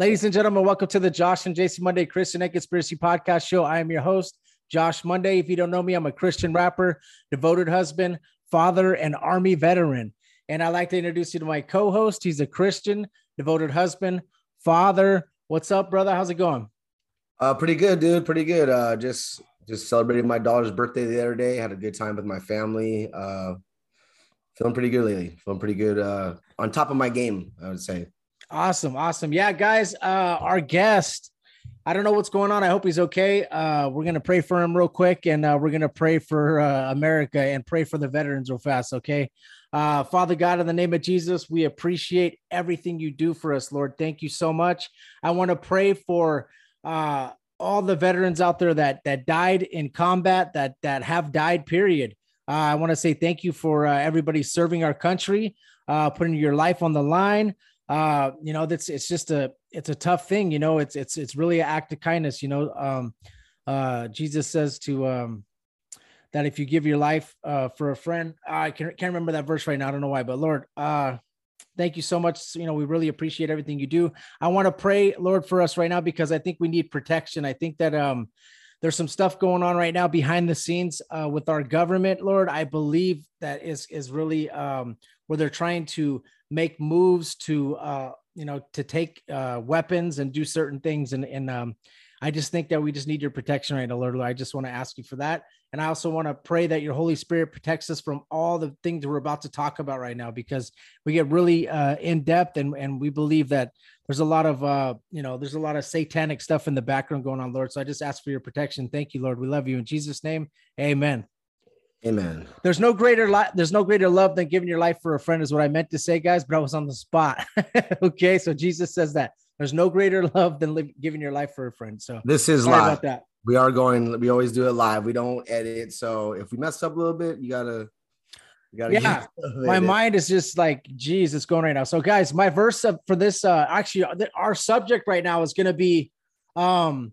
Ladies and gentlemen, welcome to the Josh and Jason Monday Christian and Conspiracy Podcast Show. I am your host, Josh Monday. If you don't know me, I'm a Christian rapper, devoted husband, father, and Army veteran. And I'd like to introduce you to my co host. He's a Christian, devoted husband, father. What's up, brother? How's it going? Uh, pretty good, dude. Pretty good. Uh, just just celebrated my daughter's birthday the other day. Had a good time with my family. Uh, feeling pretty good lately. Feeling pretty good. Uh, on top of my game, I would say. Awesome. Awesome. Yeah, guys, uh, our guest, I don't know what's going on. I hope he's okay. Uh, we're going to pray for him real quick and uh, we're going to pray for uh, America and pray for the veterans real fast. Okay. Uh, Father God, in the name of Jesus, we appreciate everything you do for us, Lord. Thank you so much. I want to pray for uh, all the veterans out there that that died in combat, that that have died. Period. Uh, I want to say thank you for uh, everybody serving our country, uh, putting your life on the line. Uh, you know, that's it's just a it's a tough thing. You know, it's it's it's really an act of kindness. You know, um, uh, Jesus says to um, that if you give your life uh, for a friend, I can't, can't remember that verse right now. I don't know why, but Lord, uh, thank you so much. You know, we really appreciate everything you do. I want to pray, Lord, for us right now because I think we need protection. I think that um, there's some stuff going on right now behind the scenes uh, with our government, Lord. I believe that is is really um, where they're trying to make moves to uh, you know to take uh, weapons and do certain things, and and um, I just think that we just need your protection right now, Lord. I just want to ask you for that. And I also want to pray that your Holy Spirit protects us from all the things we're about to talk about right now, because we get really uh, in depth and, and we believe that there's a lot of, uh, you know, there's a lot of satanic stuff in the background going on, Lord. So I just ask for your protection. Thank you, Lord. We love you. In Jesus' name, amen. Amen. There's no greater li- there's no greater love than giving your life for a friend is what I meant to say, guys, but I was on the spot. okay, so Jesus says that there's no greater love than li- giving your life for a friend. So This is live. about that. We are going. We always do it live. We don't edit. So if we mess up a little bit, you gotta. You gotta Yeah, My mind is just like, geez, it's going right now. So, guys, my verse for this, uh, actually, our subject right now is going to be, um,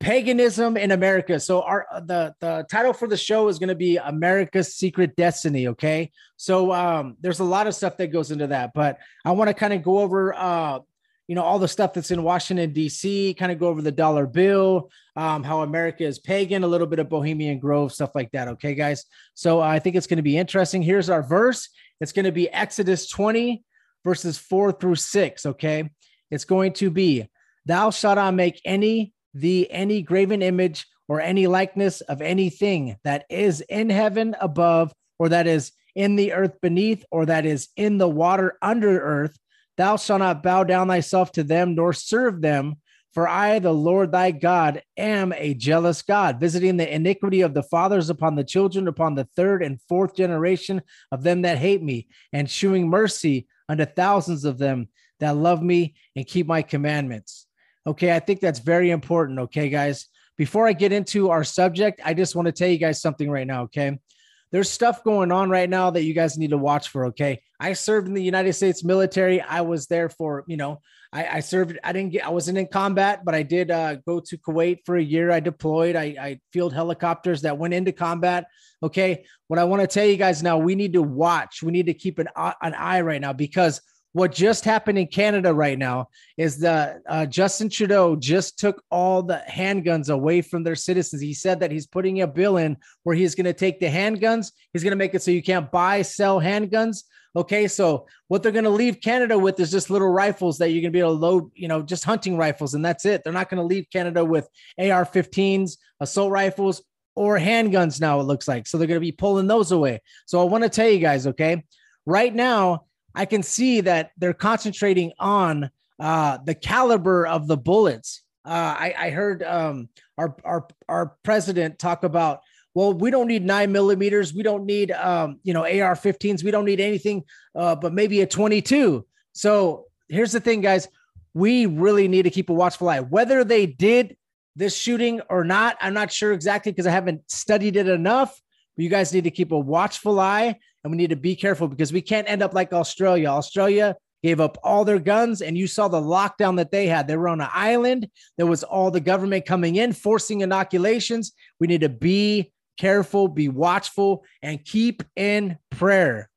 paganism in America. So, our the the title for the show is going to be America's Secret Destiny. Okay, so um, there's a lot of stuff that goes into that, but I want to kind of go over, uh, you know, all the stuff that's in Washington D.C. Kind of go over the dollar bill, um, how America is pagan, a little bit of Bohemian Grove, stuff like that. Okay, guys. So I think it's going to be interesting. Here's our verse. It's going to be Exodus 20, verses 4 through 6. Okay. It's going to be, Thou shalt not make any thee any graven image or any likeness of anything that is in heaven above, or that is in the earth beneath, or that is in the water under earth. Thou shalt not bow down thyself to them, nor serve them. For I, the Lord thy God, am a jealous God, visiting the iniquity of the fathers upon the children, upon the third and fourth generation of them that hate me, and shewing mercy unto thousands of them that love me and keep my commandments. Okay, I think that's very important. Okay, guys. Before I get into our subject, I just want to tell you guys something right now. Okay. There's stuff going on right now that you guys need to watch for. Okay. I served in the United States military. I was there for, you know, I, I served, I didn't get, I wasn't in combat, but I did uh, go to Kuwait for a year. I deployed, I, I field helicopters that went into combat. Okay. What I want to tell you guys now, we need to watch, we need to keep an, an eye right now because what just happened in Canada right now is that uh, Justin Trudeau just took all the handguns away from their citizens. He said that he's putting a bill in where he's going to take the handguns, he's going to make it so you can't buy, sell handguns. Okay, so what they're going to leave Canada with is just little rifles that you're going to be able to load, you know, just hunting rifles, and that's it. They're not going to leave Canada with AR 15s, assault rifles, or handguns now, it looks like. So they're going to be pulling those away. So I want to tell you guys, okay, right now, I can see that they're concentrating on uh, the caliber of the bullets. Uh, I, I, heard um, our, our our president talk about, well, we don't need nine millimeters, we don't need um, you know AR-15s, we don't need anything, uh, but maybe a 22. So here's the thing, guys, we really need to keep a watchful eye. Whether they did this shooting or not, I'm not sure exactly because I haven't studied it enough. But you guys need to keep a watchful eye and we need to be careful because we can't end up like Australia. Australia gave up all their guns, and you saw the lockdown that they had. They were on an island. There was all the government coming in, forcing inoculations. We need to be careful, be watchful, and keep in prayer.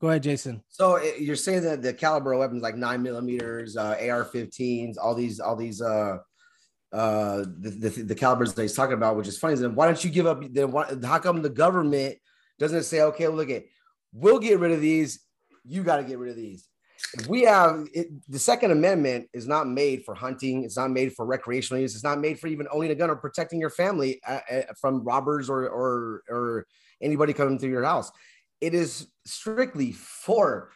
Go ahead, Jason. So eh, you're saying that the caliber of weapons like nine millimeters, uh, AR-15s, all these, all these, uh, uh, the, the, the calibers that he's talking about, which is funny. Then why don't you give up? Then why, how come the government doesn't say, okay, look at We'll get rid of these. You got to get rid of these. We have it, the Second Amendment is not made for hunting. It's not made for recreational use. It's not made for even owning a gun or protecting your family uh, uh, from robbers or or or anybody coming through your house. It is strictly for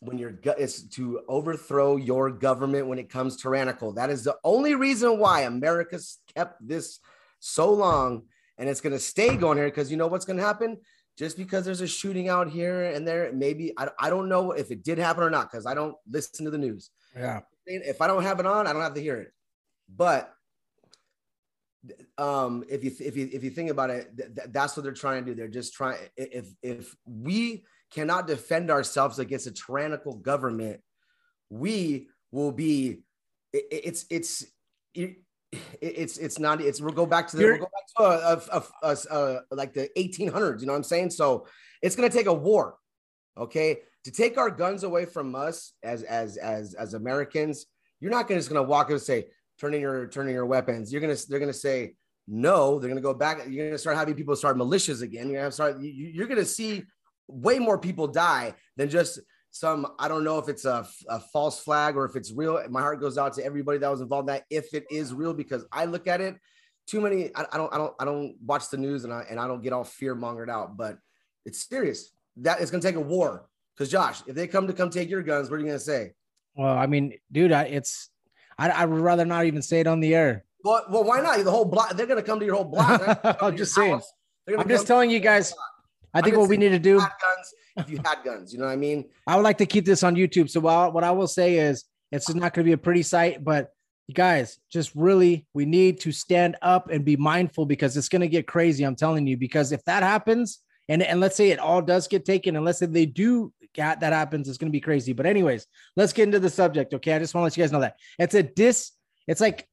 when you're it's to overthrow your government when it comes tyrannical. That is the only reason why America's kept this so long, and it's going to stay going here because you know what's going to happen just because there's a shooting out here and there, maybe I, I don't know if it did happen or not because I don't listen to the news. Yeah. If I don't have it on, I don't have to hear it. But um, if you if you if you think about it, th- that's what they're trying to do. They're just trying. If if we cannot defend ourselves against a tyrannical government, we will be. It, it's it's. It, it's it's not it's we'll go back to the we'll go back to a, a, a, a, like the 1800s you know what i'm saying? So it's going to take a war okay? To take our guns away from us as as as as americans you're not gonna, just going to walk and say turning your turning your weapons. You're going to they're going to say no. They're going to go back you're going to start having people start militias again. You're going to start you're going to see way more people die than just some i don't know if it's a, a, false flag or if it's real. My heart goes out to everybody that was involved in that if it is real because i look at it too many I, I don't i don't i don't watch the news and i and i don't get all fear mongered out but it's serious. That it's going to take a war. Because josh if they come to come take your guns what are you going to say? Well i mean dude I, it's I, I would rather not even say it on the air. Well, well why not? The whole block they're going to come to your whole block i'm just saying. I'm just telling you guys I think what we need to do guns, if you had guns, you know what I mean? I would like to keep this on YouTube. So while, what I will say is it's not going to be a pretty sight, but you guys, just really, we need to stand up and be mindful because it's going to get crazy. I'm telling you, because if that happens, and, and let's say it all does get taken, and let's say they do that happens, it's going to be crazy. But anyways, let's get into the subject. Okay. I just want to let you guys know that it's a dis, it's like,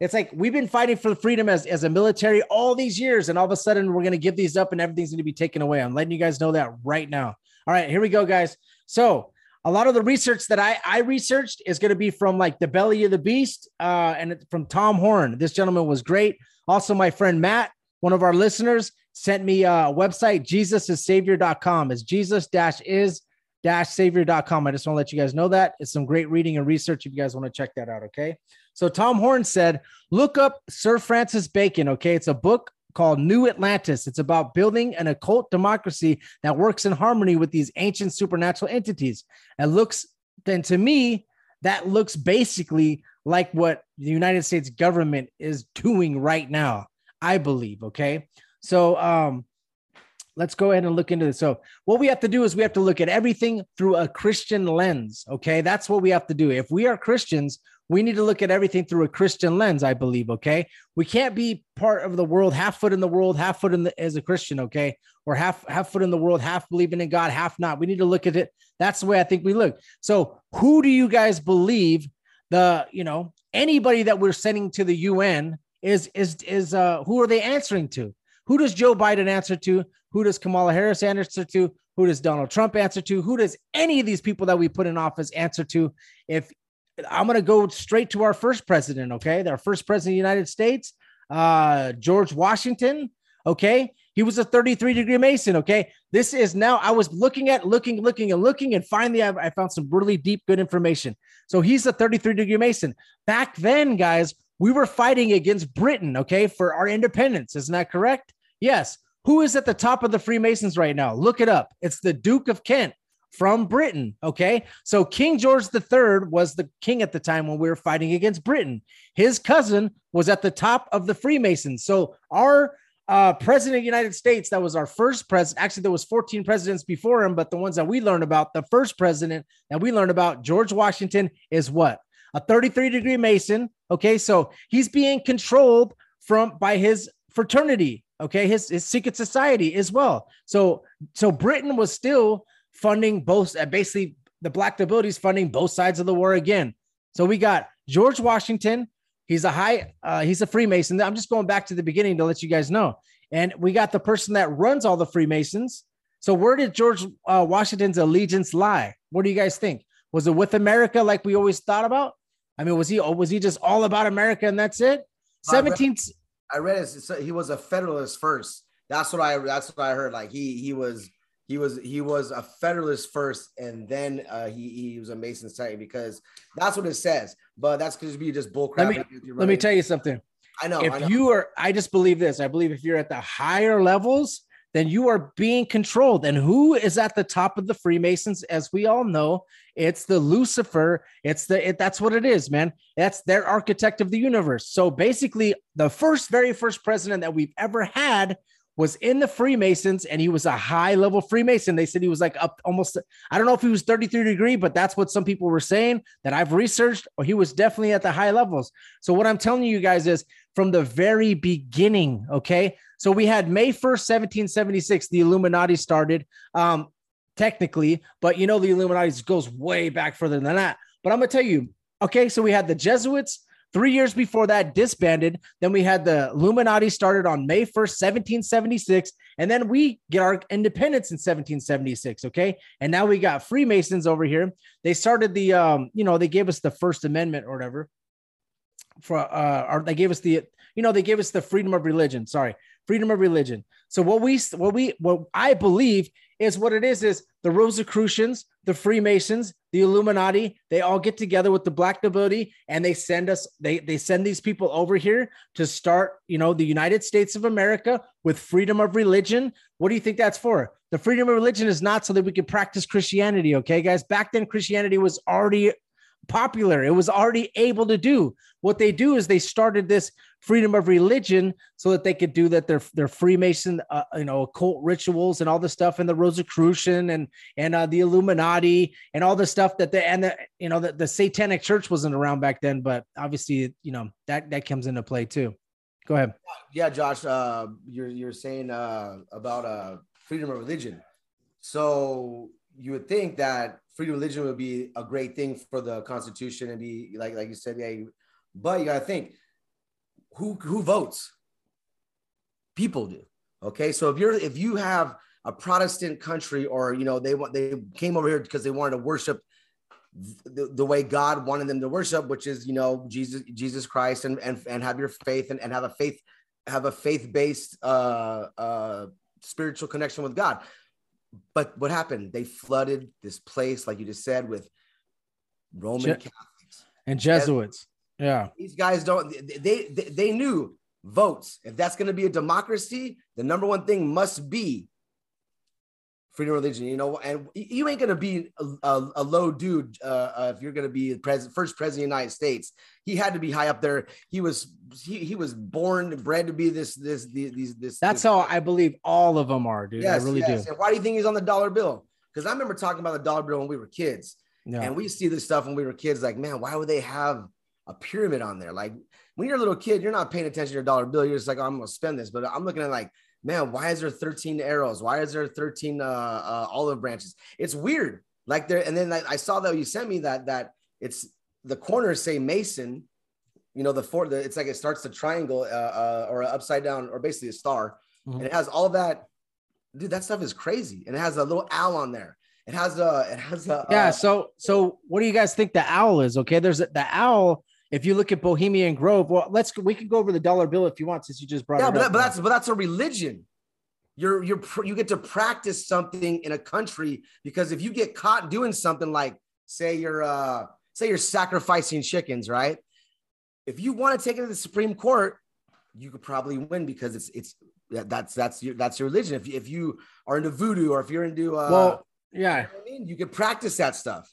it's like we've been fighting for freedom as, as a military all these years, and all of a sudden we're going to give these up and everything's going to be taken away. I'm letting you guys know that right now. All right, here we go, guys. So, a lot of the research that I, I researched is going to be from like the belly of the beast uh, and from Tom Horn. This gentleman was great. Also, my friend Matt, one of our listeners, sent me a website, jesusasavior.com. It's jesus is dash savior.com. I just want to let you guys know that. It's some great reading and research if you guys want to check that out. Okay. So Tom Horn said, look up Sir Francis Bacon. Okay. It's a book called New Atlantis. It's about building an occult democracy that works in harmony with these ancient supernatural entities. And looks, then to me, that looks basically like what the United States government is doing right now, I believe. Okay. So, um, let's go ahead and look into this. So, what we have to do is we have to look at everything through a Christian lens. Okay, that's what we have to do. If we are Christians, we need to look at everything through a Christian lens. I believe. Okay, we can't be part of the world, half foot in the world, half foot in the as a Christian. Okay, or half half foot in the world, half believing in God, half not. We need to look at it. That's the way I think we look. So, who do you guys believe? The you know anybody that we're sending to the UN is is is uh who are they answering to? Who does Joe Biden answer to? Who does Kamala Harris answer to? Who does Donald Trump answer to? Who does any of these people that we put in office answer to? If I'm going to go straight to our first president, okay? Our first president of the United States, uh, George Washington, okay? He was a 33 degree Mason, okay? This is now, I was looking at, looking, looking, and looking, and finally I, I found some really deep, good information. So he's a 33 degree Mason. Back then, guys, we were fighting against Britain, okay, for our independence. Isn't that correct? Yes. Who is at the top of the Freemasons right now? Look it up. It's the Duke of Kent from Britain. Okay. So King George III was the king at the time when we were fighting against Britain. His cousin was at the top of the Freemasons. So our uh, president of the United States, that was our first president. Actually, there was 14 presidents before him, but the ones that we learned about, the first president that we learned about, George Washington, is what? A 33 degree Mason. Okay. So he's being controlled from by his fraternity okay his, his secret society as well so so britain was still funding both uh, basically the black nobility is funding both sides of the war again so we got george washington he's a high uh, he's a freemason i'm just going back to the beginning to let you guys know and we got the person that runs all the freemasons so where did george uh, washington's allegiance lie what do you guys think was it with america like we always thought about i mean was he was he just all about america and that's it 17th I read it. He was a Federalist first. That's what I. That's what I heard. Like he he was he was he was a Federalist first, and then uh, he he was a Mason second because that's what it says. But that's because you just bullcrap. Let me let me tell you something. I know. If I know. you are, I just believe this. I believe if you're at the higher levels, then you are being controlled. And who is at the top of the Freemasons? As we all know, it's the Lucifer. It's the it, that's what it is, man. That's their architect of the universe. So basically, the first, very first president that we've ever had was in the Freemasons and he was a high level Freemason. They said he was like up almost, I don't know if he was 33 degree, but that's what some people were saying that I've researched, or he was definitely at the high levels. So, what I'm telling you guys is from the very beginning, okay? So, we had May 1st, 1776, the Illuminati started, um, technically, but you know, the Illuminati goes way back further than that. But I'm to tell you, okay, so we had the Jesuits, Three years before that, disbanded. Then we had the Illuminati started on May 1st, 1776. And then we get our independence in 1776. Okay. And now we got Freemasons over here. They started the, um, you know, they gave us the First Amendment or whatever. For, uh, or they gave us the, you know, they gave us the freedom of religion. Sorry, freedom of religion. So what we, what we, what I believe is what it is is the Rosicrucians, the Freemasons, the Illuminati, they all get together with the black nobility and they send us they they send these people over here to start, you know, the United States of America with freedom of religion. What do you think that's for? The freedom of religion is not so that we can practice Christianity, okay guys? Back then Christianity was already popular. It was already able to do. What they do is they started this freedom of religion so that they could do that their their Freemason, uh, you know, occult rituals and all the stuff, and the Rosicrucian and and uh, the Illuminati and all the stuff that the and the you know the, the Satanic Church wasn't around back then, but obviously you know that that comes into play too. Go ahead. Yeah, Josh, uh, you're you're saying uh, about uh, freedom of religion. So you would think that freedom of religion would be a great thing for the Constitution and be like like you said, yeah. But you gotta think who who votes? People do. Okay, so if you're if you have a Protestant country, or you know they want they came over here because they wanted to worship the, the way God wanted them to worship, which is you know Jesus Jesus Christ, and and and have your faith and, and have a faith have a faith based uh, uh, spiritual connection with God. But what happened? They flooded this place, like you just said, with Roman Je- Catholics and Jesuits. Yeah. These guys don't they they, they knew votes. If that's going to be a democracy, the number one thing must be freedom of religion. You know, and you ain't gonna be a, a, a low dude uh, uh, if you're gonna be the president, first president of the United States. He had to be high up there. He was he, he was born bred to be this this these this. That's this, how I believe all of them are, dude. Yes, I really yes. do. And why do you think he's on the dollar bill? Because I remember talking about the dollar bill when we were kids, Yeah. and we see this stuff when we were kids. Like, man, why would they have a pyramid on there? Like, when you're a little kid, you're not paying attention to your dollar bill. You're just like, oh, I'm gonna spend this. But I'm looking at like, man, why is there 13 arrows? Why is there 13 uh, uh, olive branches? It's weird. Like there, and then I I saw that you sent me that that it's the corners say Mason. You know, the four, the, it's like it starts the triangle uh, uh, or upside down or basically a star, Mhm. and it has all that. Dude, that stuff is crazy, and it has a little owl on there. It has a, it has a, yeah uh, so so what do you guys think the owl is okay there's a, the owl if you look at bohemian grove well let's we can go over the dollar bill if you want since you just brought yeah, it but, up that, but that's but that's a religion. You're you're you get to practice something in a country because if you get caught doing something like say you're uh say you're sacrificing chickens, right? If you want to take it to the Supreme Court, you could probably win because it's it's that's that's your that's your religion. If you, if you are into voodoo or if you're into uh, well you yeah know I mean, you could practice that stuff.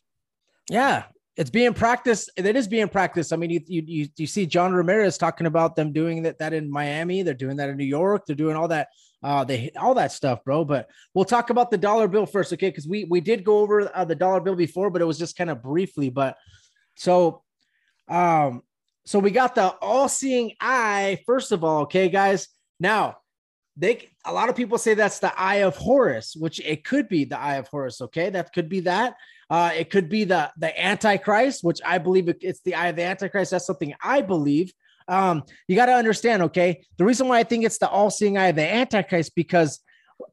yeah it's being practiced it is being practiced. I mean you you, you, see john ramirez talking about them doing that that in miami they're doing that in new york they're doing all that uh they all that stuff bro but we'll talk about the dollar bill first okay? Because we we did go over uh, the dollar bill before but it was just kind of briefly but so um so we got the all-seeing eye first of all okay guys? Now they a lot of people say that's the eye of horus which it could be the eye of horus okay? That could be that uh, it could be the the Antichrist, which I believe it's the eye of the Antichrist. That's something I believe. Um, you got to understand, okay? The reason why I think it's the all-seeing eye of the Antichrist because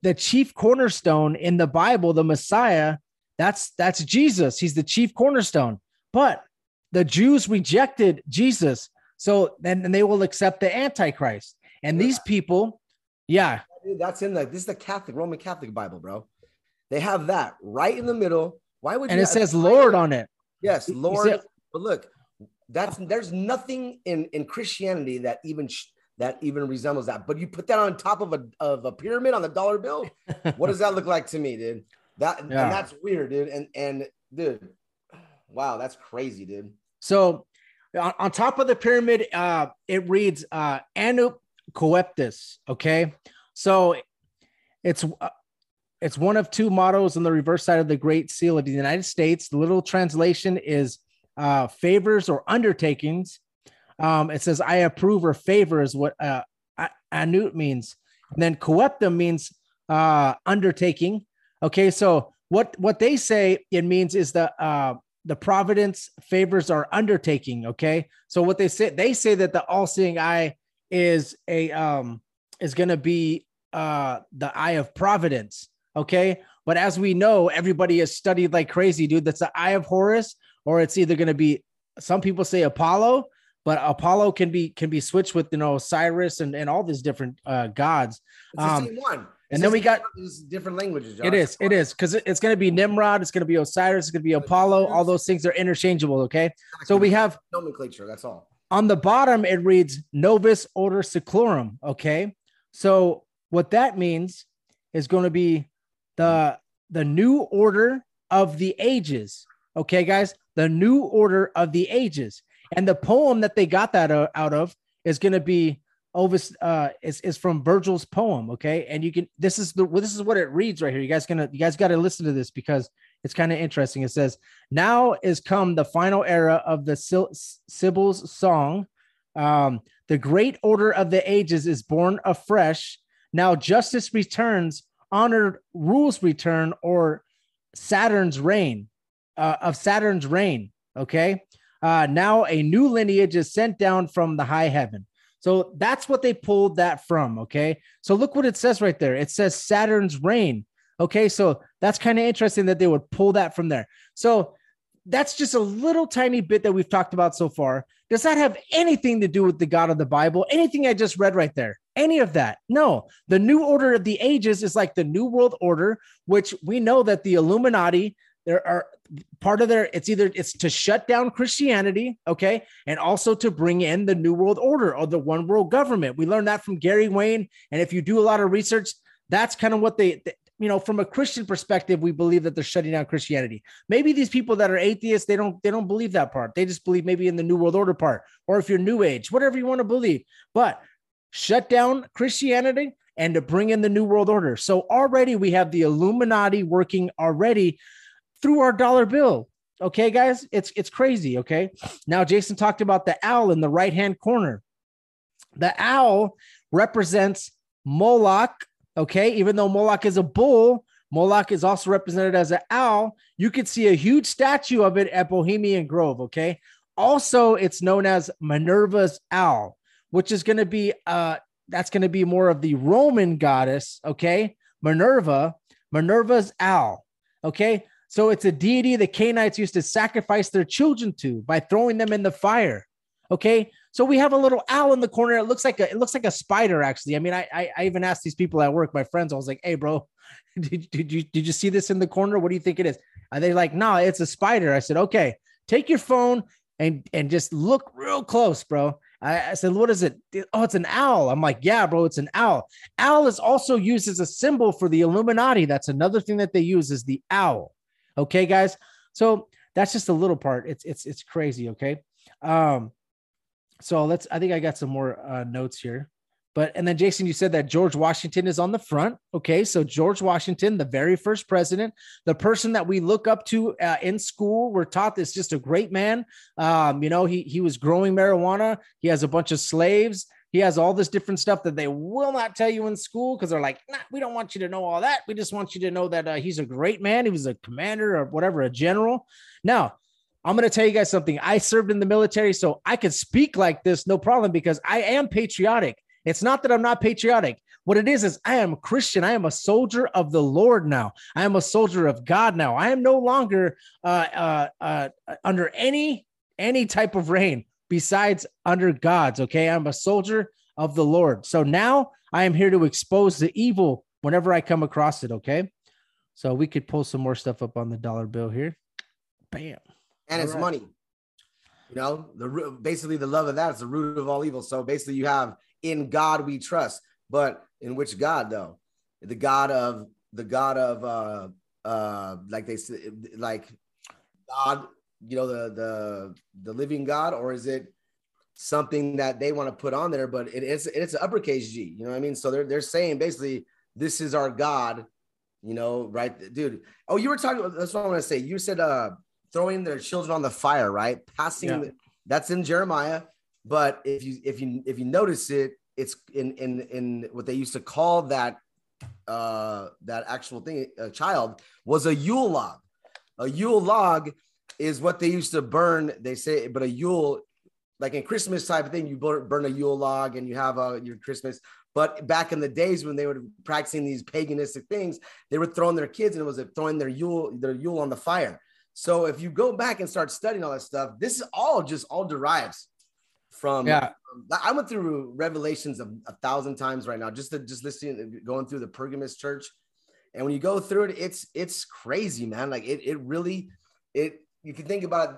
the chief cornerstone in the Bible, the Messiah, that's that's Jesus. He's the chief cornerstone. But the Jews rejected Jesus, so then they will accept the Antichrist. And these people, yeah, Dude, that's in the this is the Catholic Roman Catholic Bible, bro. They have that right in the middle. Why would and it says Lord on it. Yes, Lord. see- but look, that's there's nothing in in Christianity that even sh- that even resembles that. But you put that on top of a of a pyramid on the dollar bill. what does that look like to me, dude? That Yeah. and that's weird, dude. And and dude, wow, that's crazy, dude. So on, on top of the pyramid, uh, it reads uh, Annuit Coeptis. Okay, so it's uh, it's one of two mottos on the reverse side of the Great Seal of the United States. The literal translation is uh, favors or undertakings. Um, it says I approve or favor is what uh, Annuit means. And then coeptum means uh, undertaking. Okay, so what what they say it means is the uh, the providence favors our undertaking. Okay, so what they say they say that the all-seeing eye is a um is going to be uh the eye of providence. Okay, but as we know, everybody has studied like crazy, dude. That's the eye of Horus, or it's either going to be some people say Apollo, but Apollo can be can be switched with you know Cyrus and and all these different uh gods. It's Um, the same one. It's and then we got- different languages. It Josh. is, it is, because it's going to be Nimrod, it's going to be Osiris, it's going to be Apollo. All those things are interchangeable. Okay, so we have nomenclature. That's all. on the bottom it reads Novus Ordo Seclorum. Okay, so what that means is going to be the the new order of the ages. Okay, guys, the new order of the ages, and the poem that they got that out of is going to be Ovis. Uh, is is from Virgil's poem. Okay, and you can this is the this is what it reads right here. You guys gonna you guys got to listen to this because it's kind of interesting. It says, "Now is come the final era of the Sil- Sibyl's song. Um, the great order of the ages is born afresh. Now justice returns, honored rules return, or Saturn's reign uh, of Saturn's reign. Okay. Uh, now a new lineage is sent down from the high heaven. So that's what they pulled that from. Okay. So look what it says right there. It says Saturn's reign. Okay. So that's kind of interesting that they would pull that from there. So that's just a little tiny bit that we've talked about so far. Does that have anything to do with the God of the Bible? Anything I just read right there? Any of that? No. The new order of the ages is like the new world order, which we know that the Illuminati, there are part of their it's either it's to shut down Christianity, okay, and also to bring in the new world order or the one world government. We learned that from Gary Wayne, and if you do a lot of research, that's kind of what they you know, from a Christian perspective, we believe that they're shutting down Christianity. Maybe these people that are atheists, they don't they don't believe that part. They just believe maybe in the New World Order part, or if you're New Age, whatever you want to believe. But shut down Christianity and to bring in the New World Order. So already we have the Illuminati working already through our dollar bill. Okay, guys, it's it's crazy. Okay, now Jason talked about the owl in the right hand corner. The owl represents Moloch. Okay, even though Moloch is a bull, Moloch is also represented as an owl. You could see a huge statue of it at Bohemian Grove. Okay, also it's known as Minerva's owl, which is going to be uh that's going to be more of the Roman goddess. Okay, Minerva, Minerva's owl. Okay, so it's a deity the Canaanites used to sacrifice their children to by throwing them in the fire. Okay. So we have a little owl in the corner. It looks like a it looks like a spider, actually. I mean, I I, I even asked these people at work, my friends, I was like, hey, bro, did, did you did you see this in the corner? What do you think it is? And they're like, nah, it's a spider. I said, okay, take your phone and and just look real close, bro. I, I, said, what is it? Oh, it's an owl. I'm like, yeah, bro, it's an owl. Owl is also used as a symbol for the Illuminati. That's another thing that they use is the owl. Okay, guys. So that's just a little part. It's it's it's crazy. Okay. Um, so let's. I think I got some more uh, notes here. But and then Jason, you said that George Washington is on the front. Okay, so George Washington, the very first president, the person that we look up to uh, in school, we're taught this just a great man. Um, you know, he he was growing marijuana. He has a bunch of slaves. He has all this different stuff that they will not tell you in school because they're like, nah, we don't want you to know all that. We just want you to know that uh, he's a great man. He was a commander or whatever, a general. Now, I'm going to tell you guys something. I served in the military, so I could speak like this, no problem, because I am patriotic. It's not that I'm not patriotic. What it is is I am Christian. I am a soldier of the Lord now. I am a soldier of God now. I am no longer uh, uh, uh, under any any type of reign besides under God's. Okay. I'm a soldier of the Lord. So now I am here to expose the evil whenever I come across it. Okay. So we could pull some more stuff up on the dollar bill here. Bam. And all it's right. money. You know, the basically the love of that is the root of all evil. So basically, you have in God we trust, but in which God though? The God of the God of uh uh like they say like God you know the the the living God, or is it something that they want to put on there? But it, it's it's an uppercase G. You know what I mean? So they're they're saying basically this is our God. You know, right, dude? Oh, you were talking. That's what I want to say. You said uh throwing their children on the fire, right? Passing. Yeah. The, that's in Jeremiah. But if you if you if you notice it, it's in in in what they used to call that uh that actual thing a child was a Yule log. A Yule log is what they used to burn. They say, but a Yule, like in Christmas type of thing, you burn a Yule log and you have a, your Christmas. But back in the days when they were practicing these paganistic things, they were throwing their kids and it was throwing their Yule, their Yule on the fire. So if you go back and start studying all that stuff, this is all just all derives from yeah. I went through Revelations a, a thousand times right now, just to, just listening, going through the Pergamus church, and when you go through it, it's it's crazy, man. Like it it really it If you can think about it,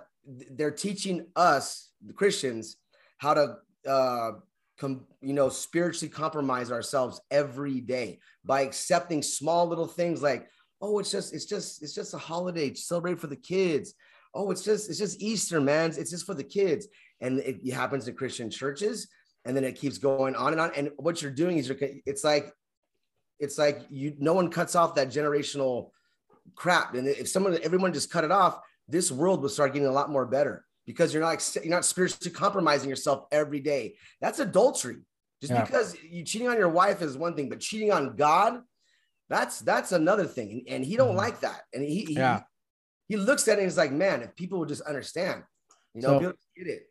they're teaching us the christians how to uh com, you know spiritually compromise ourselves every day by accepting small little things like oh it's just it's just it's just a holiday celebrate for the kids oh it's just it's just easter man it's just for the kids and it happens in christian churches and then it keeps going on and on and what you're doing is you're it's like it's like you no one cuts off that generational crap and if someone everyone just cut it off this world will start getting a lot more better because you're not you're not spiritually compromising yourself every day. That's adultery. Just yeah. because you cheating on your wife is one thing, but cheating on God, that's that's another thing. And, he don't mm-hmm. like that. And he, he yeah. he looks at it and he's like, man, if people would just understand, you know, so, get it.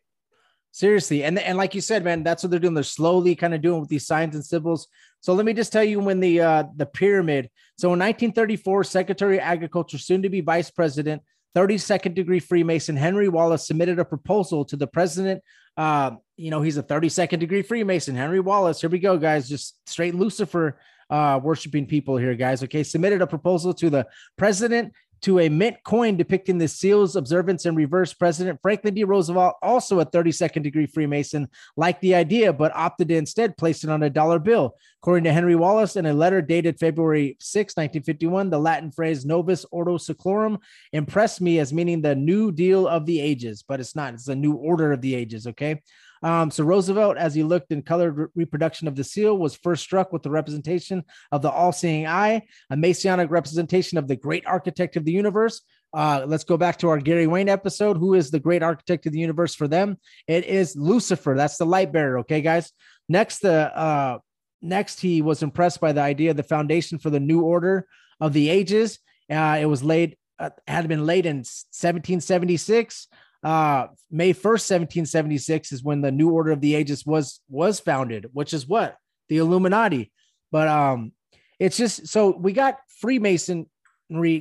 Seriously. And, and like you said, man, that's what they're doing. They're slowly kind of doing with these signs and symbols. So let me just tell you when the uh the pyramid. So in 1934, Secretary of Agriculture, soon to be Vice President, 32nd degree Freemason Henry Wallace submitted a proposal to the president. Uh, you know, he's a 32nd degree Freemason. Henry Wallace. Here we go, guys. Just straight Lucifer uh, worshiping people here, guys. Okay. Submitted a proposal to the president to a mint coin depicting the seal's observance in reverse. President Franklin D. Roosevelt, also a 32nd degree Freemason, liked the idea, but opted to instead place it on a dollar bill. According to Henry Wallace, in a letter dated February 6, 1951, the Latin phrase Novus Ordo Seclorum impressed me as meaning the new deal of the ages, but it's not. It's a new order of the ages. Okay. Um, so Roosevelt, as he looked in colored re- reproduction of the seal, was first struck with the representation of the all-seeing eye, a Masonic representation of the great architect of the universe. Uh, let's go back to our Gary Wayne episode. Who is the great architect of the universe for them? It is Lucifer. That's the light bearer. Okay, guys. Next, the uh, next he was impressed by the idea of the foundation for the new order of the ages. Uh, it was laid uh, had been laid in 1776 uh may 1st 1776 is when the new order of the ages was was founded which is what? The illuminati. But um it's just so we got freemasonry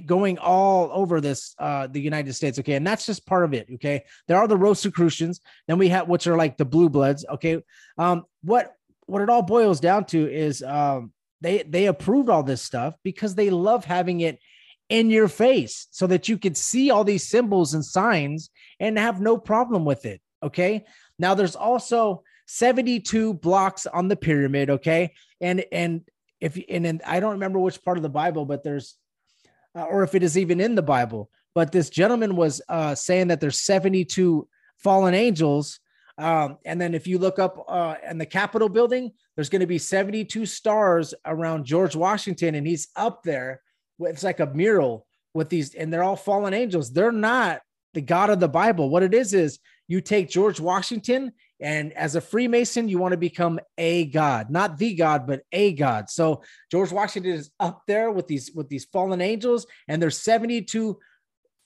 going all over this uh the united states okay? And that's just part of it okay? There are the rosicrucians then we have which are like the blue bloods okay? Um what what it all boils down to is um they they approved all this stuff because they love having it in your face so that you could see all these symbols and signs and have no problem with it. Okay. Now there's also 72 blocks on the pyramid. Okay. And, and if, and, and I don't remember which part of the Bible, but there's, uh, or if it is even in the Bible, but this gentleman was uh, saying that there's 72 fallen angels. Um, and then if you look up uh, in the Capitol building, there's going to be 72 stars around George Washington, and he's up there. It's like a mural with these, and they're all fallen angels. They're not the God of the Bible. What it is is you take George Washington, and as a Freemason, you want to become a God, not the God, but a God. So George Washington is up there with these with these fallen angels, and there's 72.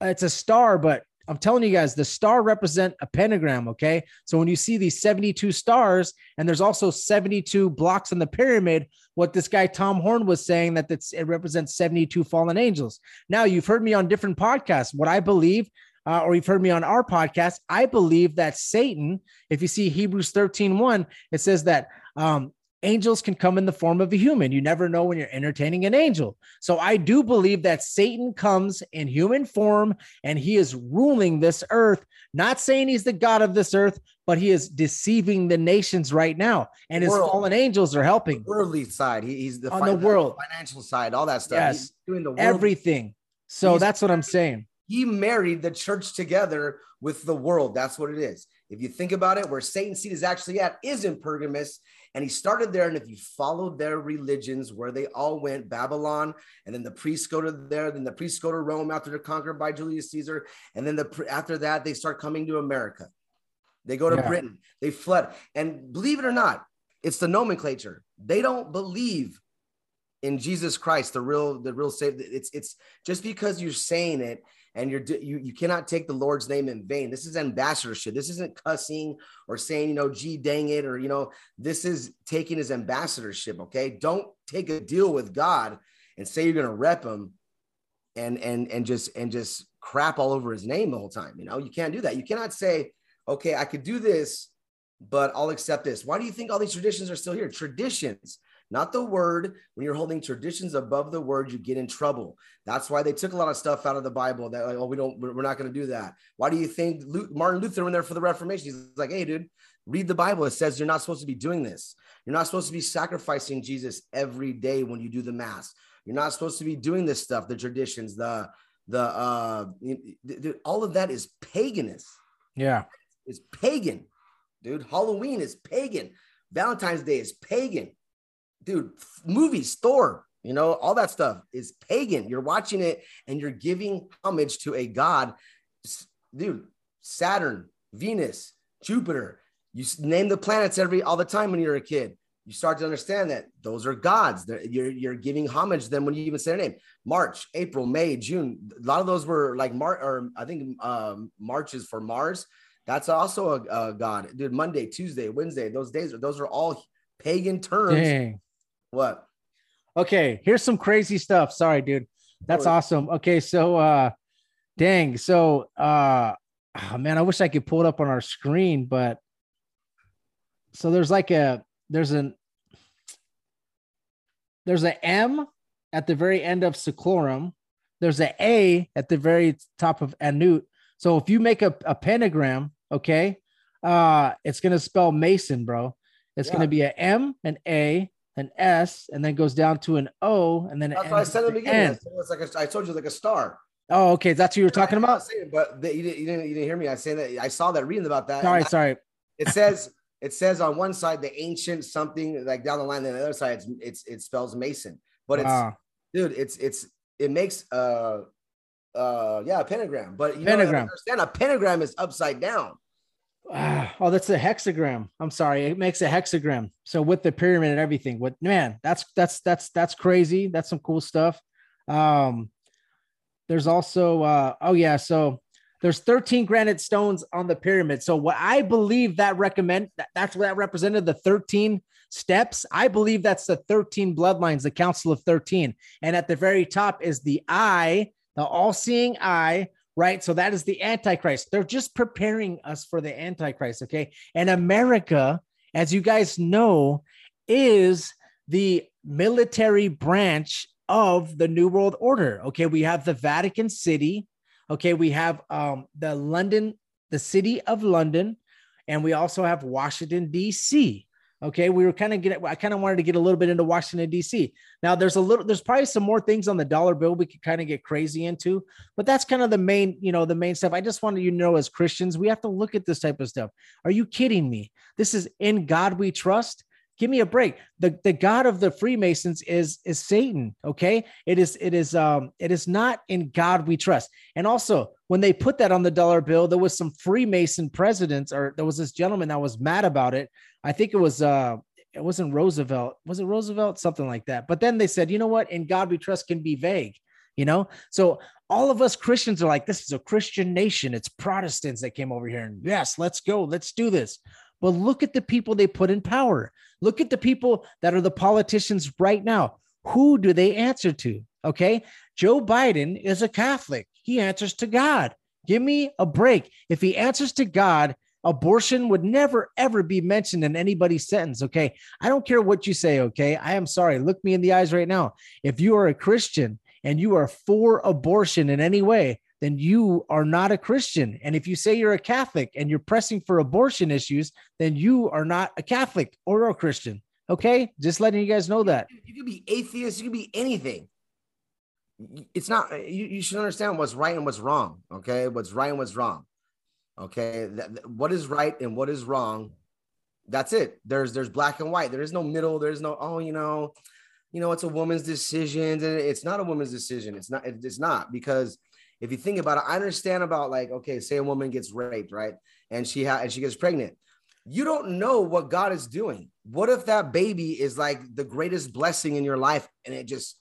It's a star, but I'm telling you guys, the star represent a pentagram. Okay, so when you see these 72 stars, and there's also 72 blocks on the pyramid, what this guy Tom Horn was saying that it represents 72 fallen angels. Now you've heard me on different podcasts. What I believe uh, or you've heard me on our podcast, I believe that Satan, if you see Hebrews 13 1, it says that um, angels can come in the form of a human. You never know when you're entertaining an angel. So I do believe that Satan comes in human form and he is ruling this earth, not saying he's the God of this earth, but he is deceiving the nations right now. And his World. fallen angels are helping worldly side. He, he's the On the world. financial side, all that stuff. Yes. He's doing the world. everything. So He's- that's what I'm saying. he married the church together with the world. That's what it is. If you think about it, where Satan's seat is actually at is in Pergamus, and he started there. And if you follow their religions, where they all went, Babylon, and then the priests go to there, then the priests go to Rome after they're conquered by Julius Caesar, and then the after that they start coming to America. They go to Yeah. Britain. They fled, and believe it or not, it's the nomenclature. They don't believe in Jesus Christ, the real, the real save. It's it's just because you're saying it and you're you you cannot take the Lord's name in vain. This is ambassadorship. This isn't cussing or saying you know, gee, dang it, or you know, this is taking his ambassadorship. Okay, don't take a deal with God and say you're going to rep him and and and just and just crap all over his name the whole time. You know, you can't do that. You cannot say, okay, I could do this, but I'll accept this. Why do you think all these traditions are still here? Traditions, not the word. When you're holding traditions above the word, you get in trouble. That's why they took a lot of stuff out of the Bible that, like, oh, we don't, we're not going to do that. Why do you think Lu- Martin Luther went there for the Reformation? He's like, hey, dude, read the Bible. It says you're not supposed to be doing this. You're not supposed to be sacrificing Jesus every day when you do the Mass. You're not supposed to be doing this stuff, the traditions, the, the, uh, dude, all of that is paganism Yeah. is pagan, dude. Halloween is pagan. Valentine's Day is pagan, dude. Movies, Thor, you know, all that stuff is pagan. You're watching it and you're giving homage to a god, dude. Saturn, Venus, Jupiter. You name the planets every all the time when you're a kid. You start to understand that those are gods. You're you're giving homage to them when you even say their name. March, April, May, June. A lot of those were like Mar, or I think um, March is for Mars. That's also a, a god, dude. Monday, Tuesday, Wednesday, those days, those are all pagan terms. Dang. What? Okay, here's some crazy stuff. Sorry, dude. That's awesome. Okay, so uh dang, so uh oh, man, I wish I could pull it up on our screen, but so there's like a there's an there's a M at the very end of Seclorum, there's an A at the very top of Annuit. So if you make a, a pentagram, okay, uh, it's gonna spell Mason, bro. It's Yeah. gonna be a M, M, an A, an S, and then goes down to an O, and then an That's what I said in the beginning. It's like a, I told you, like a star. Oh, okay, that's what you were talking about. saying, but the, you, didn't, you didn't you didn't hear me. I saying that I saw that reading about that. Sorry, I- sorry. it says it says on one side the ancient something like down the line, and the other side it's, it's it spells Mason. But it's Wow. dude, it's it's it makes uh uh yeah a pentagram. But you know, Pentagram. understand a pentagram is upside down. Oh, that's a hexagram. I'm sorry, it makes a hexagram. So with the pyramid and everything, what man, that's that's that's that's crazy. That's some cool stuff. Um, there's also uh oh yeah, so there's 13 granite stones on the pyramid. So what I believe that recommend that, that's what that represented the 13 steps. I believe that's the 13 bloodlines, the council of 13. And at the very top is the eye, the all-seeing eye, right? So that is the Antichrist. They're just preparing us for the Antichrist, okay? And America, as you guys know, is the military branch of the New World Order. Okay, we have the Vatican City. Okay, we have um, the London, the city of London, and we also have Washington D.C. Okay, we were kind of getting. I kind of wanted to get a little bit into Washington D.C. Now, there's a little. There's probably some more things on the dollar bill we could kind of get crazy into, but that's kind of the main, you know, the main stuff. I just wanted you to know, as Christians, we have to look at this type of stuff. Are you kidding me? This is in God we trust. Give me a break. The the God of the Freemasons is is Satan. Okay, it is it is um it is not in God we trust. And also, when they put that on the dollar bill, there was some Freemason presidents, or there was this gentleman that was mad about it. I think it was uh it wasn't Roosevelt. Was it Roosevelt? Something like that. But then they said, you know what? In God we trust can be vague. You know, so all of us Christians are like, this is a Christian nation. It's Protestants that came over here, and yes, let's go, let's do this. But look at the people they put in power. Look at the people that are the politicians right now. Who do they answer to? Okay. Joe Biden is a Catholic. He answers to God. Give me a break. If he answers to God, abortion would never, ever be mentioned in anybody's sentence. Okay. I don't care what you say. Okay. I am sorry. Look me in the eyes right now. If you are a Christian and you are for abortion in any way, then you are not a Christian. And if you say you're a Catholic and you're pressing for abortion issues, then you are not a Catholic or a Christian. Okay. Just letting you guys know that. You could be atheist. You could be anything. It's not. You, you should understand what's right and what's wrong. Okay, what's right and what's wrong. Okay, what is right and what is wrong. That's it. There's there's black and white. There is no middle. There's no oh you know, you know it's a woman's decision. It's not a woman's decision. It's not. It's not because if you think about it, I understand about like okay, say a woman gets raped, right, and she ha- and she gets pregnant you don't know what God is doing. What if that baby is like the greatest blessing in your life and it just,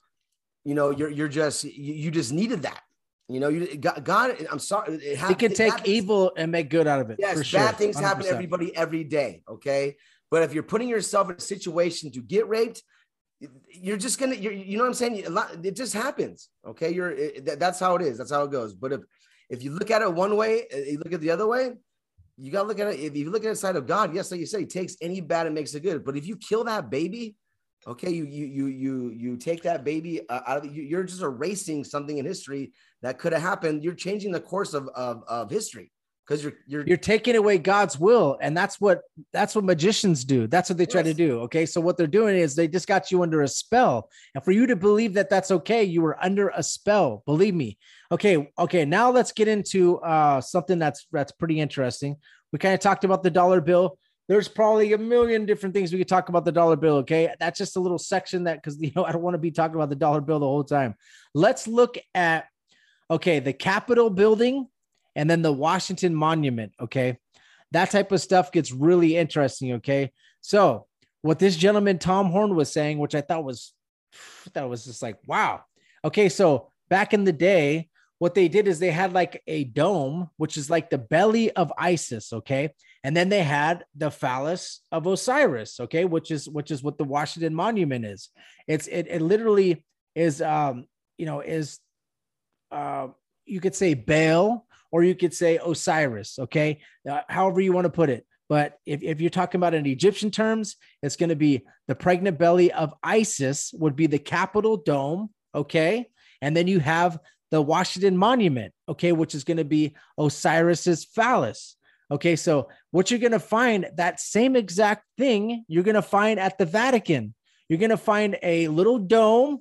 you know, you're you're just you, you just needed that. You know, you God, God I'm sorry. It, He hap- can take happens- evil and make good out of it. Yes, for sure. bad things happen to everybody every day. Okay. But if you're putting yourself in a situation to get raped, you're just gonna, you're, you know what I'm saying? A lot- It just happens. Okay. You're, it, that- that's how it is. That's how it goes. But if, if you look at it one way, uh, you look at the other way, you got to look at it. If you look at the side of God, yes, like you said, he takes any bad and makes it good. But if you kill that baby, okay, you, you, you, you, you take that baby uh, out of, you, you're just erasing something in history that could have happened. You're changing the course of, of, of history because you're, you're, You're taking away God's will, and that's what that's what magicians do. That's what they try to do. Okay, so what they're doing is they just got you under a spell, and for you to believe that that's okay, you were under a spell. Believe me. Okay, okay. Now let's get into uh, something that's that's pretty interesting. We kind of talked about the dollar bill. There's probably a million different things we could talk about the dollar bill. Okay, that's just a little section that because you know I don't want to be talking about the dollar bill the whole time. Let's look at okay the Capitol building and then the Washington Monument. Okay. That type of stuff gets really interesting. Okay. So, what this gentleman, Tom Horn, was saying, which I thought was, that was just like, wow. Okay. So, back in the day, what they did is they had like a dome, which is like the belly of Isis. Okay. And then they had the phallus of Osiris. Okay. Which is, which is what the Washington Monument is. It's, it, it literally is, um, you know, is, uh, you could say Baal or you could say Osiris, okay? Uh, however you want to put it. But if, if you're talking about in Egyptian terms, it's going to be the pregnant belly of Isis, would be the Capitol dome, okay? And then you have the Washington Monument, okay, which is going to be Osiris's phallus. Okay, so what you're going to find that same exact thing you're going to find at the Vatican. You're going to find a little dome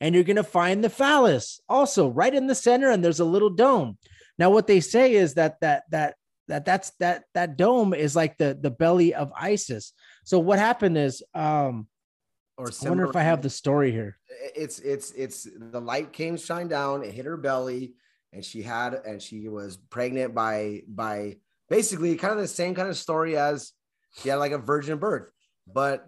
and you're going to find the phallus also right in the center and there's a little dome. Now what they say is that that that that that's that that dome is like the the belly of Isis. So what happened is um Or I wonder if I have the story here. it's it's it's the light came shine down it hit her belly and she had and she was pregnant by by basically kind of the same kind of story as she had like a virgin birth but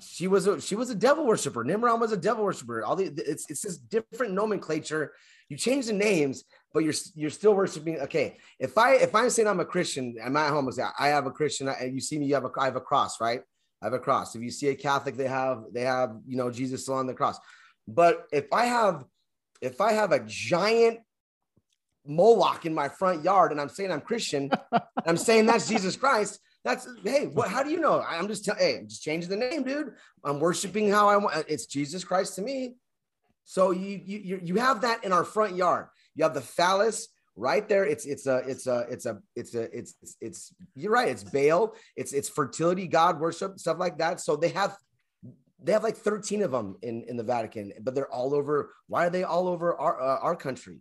she was a she was a devil worshiper. Nimrod was a devil worshiper. All the it's it's this different nomenclature. You change the names but you're you're still worshiping. Okay. If i if i'm saying i'm a christian i'm at home I i have a christian and you see me you have a i have a cross right? I have a cross. If you see a Catholic, they have they have you know Jesus still on the cross. But if I have if I have a giant Moloch in my front yard and I'm saying I'm Christian, I'm saying that's Jesus Christ. That's hey, what? How do you know? I'm just hey, I'm just changing the name, dude. I'm worshiping how I want. It's Jesus Christ to me. So you you you you have that in our front yard. You have the phallus right there. It's it's a it's a it's a it's a it's it's, it's you're right. It's Baal. It's it's fertility, God worship, stuff like that. So they have they have like 13 of them in in the Vatican, but they're all over. Why are they all over our uh, our country?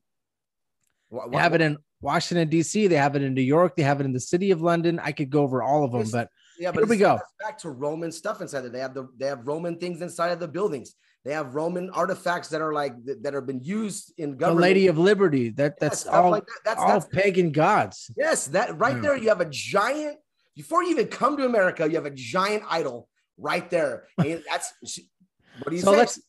Why, They have it in Washington D.C. They have it in New York. They have it in the city of London. I could go over all of them, but Yeah, but Here we go. Back to Roman stuff inside there. They have the they have Roman things inside of the buildings. They have Roman artifacts that are like that, have been used in government. the. Lady of Liberty. That that's stuff all like that. That's, all that's pagan gods. yes, that right Yeah. there. You have a giant. Before you even come to America, you have a giant idol right there. And that's what do you So say? let's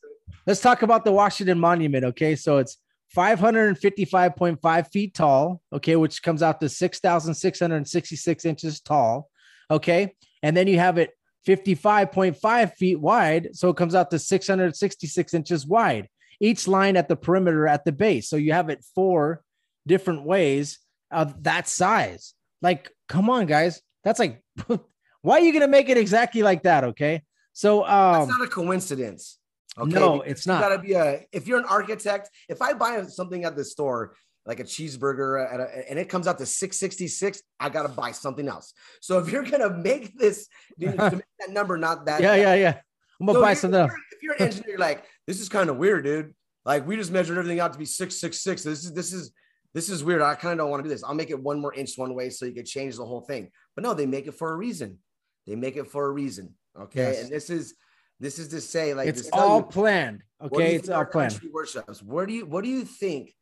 let's talk about the Washington Monument. Okay, so it's 555.5 feet tall. Okay, which comes out to 6,666 inches tall. Okay, and then you have it 55.5 feet wide, so it comes out to 666 inches wide. Each line at the perimeter at the base. So you have it four different ways of that size. Like, come on, guys. That's like, why are you gonna make it exactly like that? Okay. So That's um not a coincidence. No, Because it's you not. gotta be a if you're an architect, if I buy something at the store, like a cheeseburger at a, and it comes out to 666, I gotta buy something else. So if you're gonna make this dude, to make that number not that yeah, yeah, yeah. I'm gonna So buy if something else. If you're an engineer, you're like, this is kind of weird, dude. Like we just measured everything out to be 666. This is this is this is weird. I kind of don't want to do this. I'll make it one more inch one way so you could change the whole thing. But no, they make it for a reason. They make it for a reason. Okay. Yes. And this is this is to say, like It's to all you, planned. Okay, it's all planned. worships. Where do you what do you think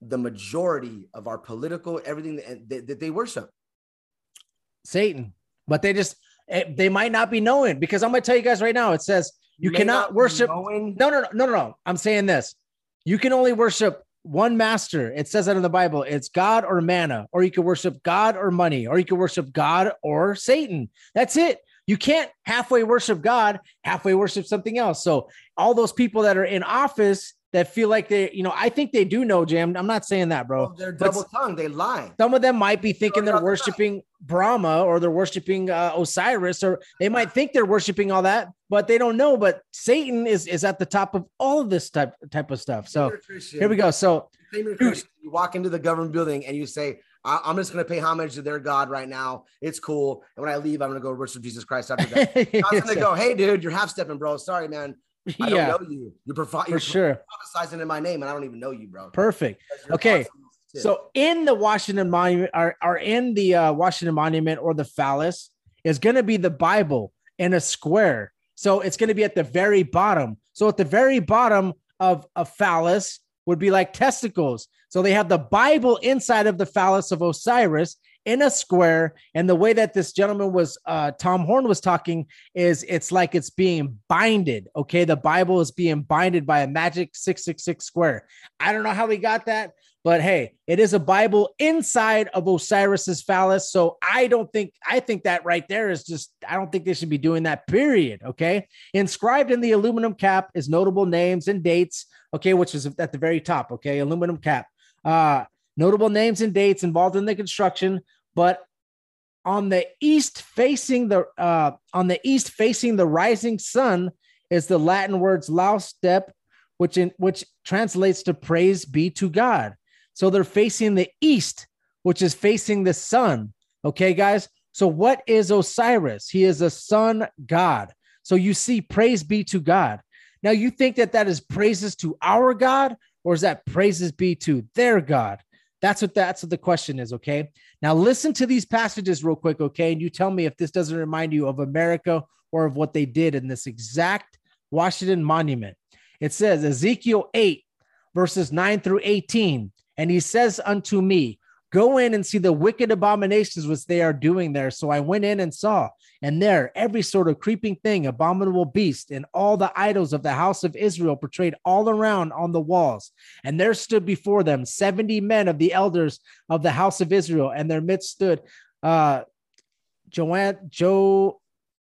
the majority of our political everything that, that, that they worship? Satan, but they just eh, they might not be knowing because I'm gonna tell you guys right now. It says you May cannot worship. No, no, no, no, no, no. I'm saying this. You can only worship one master. It says that in the Bible. It's God or mammon, or you can worship God or money, or you can worship God or Satan. That's it. You can't halfway worship God, halfway worship something else. So all those people that are in office that feel like they, you know, I think they do know, Jim. I'm not saying that, bro. Well, they're double tongued. They lie. some of them might be thinking they're out the back. worshiping Brahma or they're worshiping uh, Osiris, or they might think they're worshiping all that, but they don't know. But Satan is is at the top of all of this type type of stuff. So You're a Christian. here we go. So Claim you're a Christian, You walk into the government building and you say, I- I'm just going to pay homage to their God right now. It's cool. And when I leave, I'm going to go worship Jesus Christ after that. God's going to go, Hey, dude, you're half stepping, bro. Sorry, man. I yeah, don't know you. You're, profi- for you're sure, prophesizing in my name and I don't even know you, bro. perfect. Okay. So in the Washington Monument, or, or in the uh, Washington Monument or the phallus is going to be the Bible in a square. So it's going to be at the very bottom. So at the very bottom of a phallus would be like testicles. So they have the Bible inside of the phallus of Osiris in a square. And the way that this gentleman was, uh, Tom Horn was talking, is it's like it's being binded. Okay. The Bible is being binded by a magic 666 square. I don't know how we got that, but hey, it is a Bible inside of Osiris's phallus. So I don't think, I think that right there is just, I don't think they should be doing that, period. Okay. Inscribed in the aluminum cap is notable names and dates. Okay. Which is at the very top. Okay. Aluminum cap. Uh, notable names and dates involved in the construction, but on the east facing the uh on the east facing the rising sun is the Latin words laus step which in which translates to praise be to God. So they're facing the east, which is facing the sun. Okay, guys. So what is Osiris? He is a sun god. So you see, praise be to God. Now you think that that is praises to our God, or is that praises be to their God? That's what that's what the question is. Okay. Now listen to these passages real quick. Okay, and you tell me if this doesn't remind you of America or of what they did in this exact Washington monument. It says Ezekiel 8, verses 9 through 18. And he says unto me, Go in and see the wicked abominations which they are doing there. So I went in and saw, and there every sort of creeping thing, abominable beast, and all the idols of the house of Israel portrayed all around on the walls. And there stood before them 70 men of the elders of the house of Israel, and their midst stood uh Joanne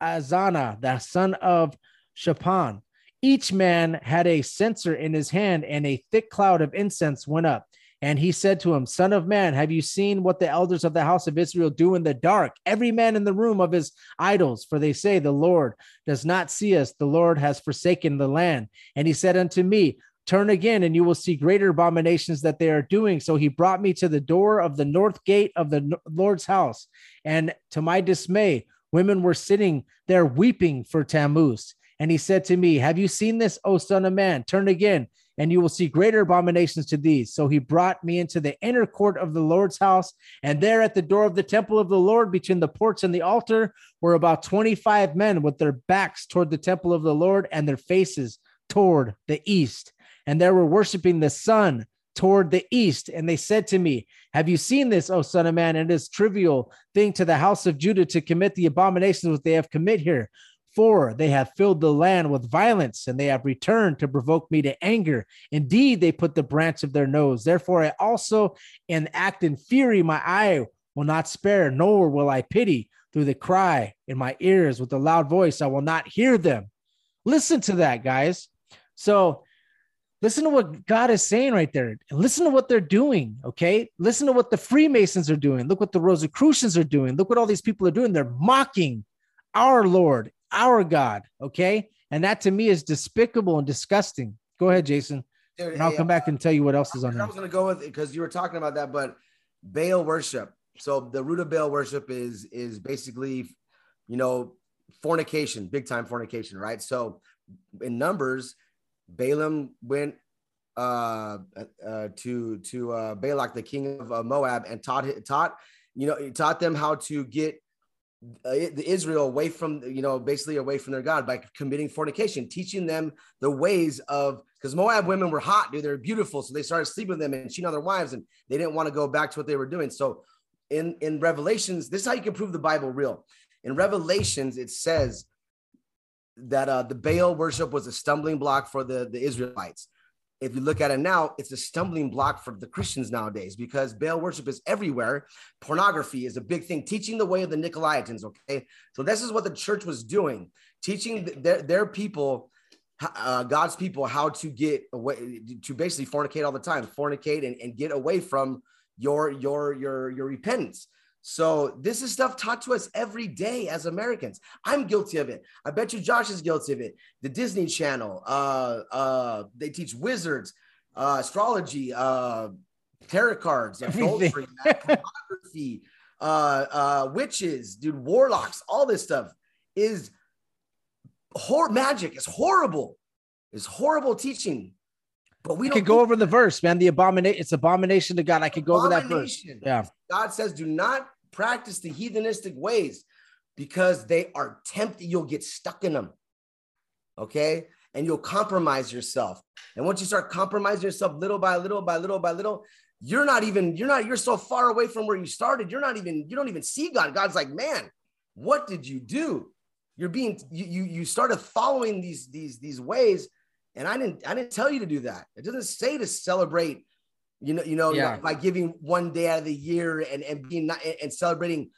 Azana, the son of Shaphan. Each man had a censer in his hand, and a thick cloud of incense went up. And he said to him, Son of man, have you seen what the elders of the house of Israel do in the dark? Every man in the room of his idols, for they say, The Lord does not see us, the Lord has forsaken the land. And he said unto me, Turn again, and you will see greater abominations that they are doing. So he brought me to the door of the north gate of the Lord's house. And to my dismay, women were sitting there weeping for Tammuz. And he said to me, Have you seen this, O son of man? Turn again, and you will see greater abominations to these. So he brought me into the inner court of the Lord's house. And there at the door of the temple of the Lord, between the porch and the altar, were about 25 men with their backs toward the temple of the Lord and their faces toward the east and they were worshiping the sun toward the east. And they said to me, Have you seen this, O son of man? And it is trivial thing to the house of Judah to commit the abominations which they have commit here. For they have filled the land with violence, and they have returned to provoke me to anger. Indeed, they put the branch of their nose. Therefore, I also, in act in fury, my eye will not spare, nor will I pity. Through the cry in my ears with a loud voice, I will not hear them. Listen to that, guys. So Listen to what God is saying right there. Listen to what they're doing. Okay. Listen to what the Freemasons are doing. Look what the Rosicrucians are doing. Look what all these people are doing. They're mocking our Lord, our God. Okay. And that to me is despicable and disgusting. Go ahead, Jason. Dude, and I'll hey, come back and tell you what else is on there. I was going to go with it because you were talking about that, but Baal worship. So the root of Baal worship is is basically, you know, fornication, big time fornication, right? So in Numbers, Balaam went uh, uh, to to uh, Balak, the king of uh, Moab, and taught taught you know he taught them how to get uh, the Israel away from you know basically away from their God by committing fornication, teaching them the ways of because Moab women were hot, dude, they're beautiful, so they started sleeping with them and cheating on their wives, and they didn't want to go back to what they were doing. So in in Revelations, this is how you can prove the Bible real. In Revelations, it says that uh, the Baal worship was a stumbling block for the, the Israelites. If you look at it now, it's a stumbling block for the Christians nowadays because Baal worship is everywhere. Pornography is a big thing, teaching the way of the Nicolaitans. Okay. So, this is what the church was doing, teaching their, their people, uh, God's people, how to get away, to basically fornicate all the time, fornicate and, and get away from your, your, your, your repentance. So this is stuff taught to us every day as Americans. I'm guilty of it. I bet you Josh is guilty of it. The Disney Channel, uh, uh, they teach wizards, uh, astrology, uh, tarot cards, adultery, pornography, uh, uh, witches, dude, warlocks, all this stuff is horror magic. It's horrible. It's horrible teaching. But we could go over the verse, man. The abomination, it's abomination to God. I could go over that verse. Yeah. God says, do not practice the heathenistic ways because they are tempted. You'll get stuck in them. Okay. And you'll compromise yourself. And once you start compromising yourself little by little by little by little, you're not even, you're not, you're so far away from where you started. You're not even, you don't even see God. God's like, man, what did you do? You're being, you, you, you started following these, these, these ways and I didn't I didn't tell you to do that. It doesn't say to celebrate, you know, you know, yeah. by giving one day out of the year and, and being not and celebrating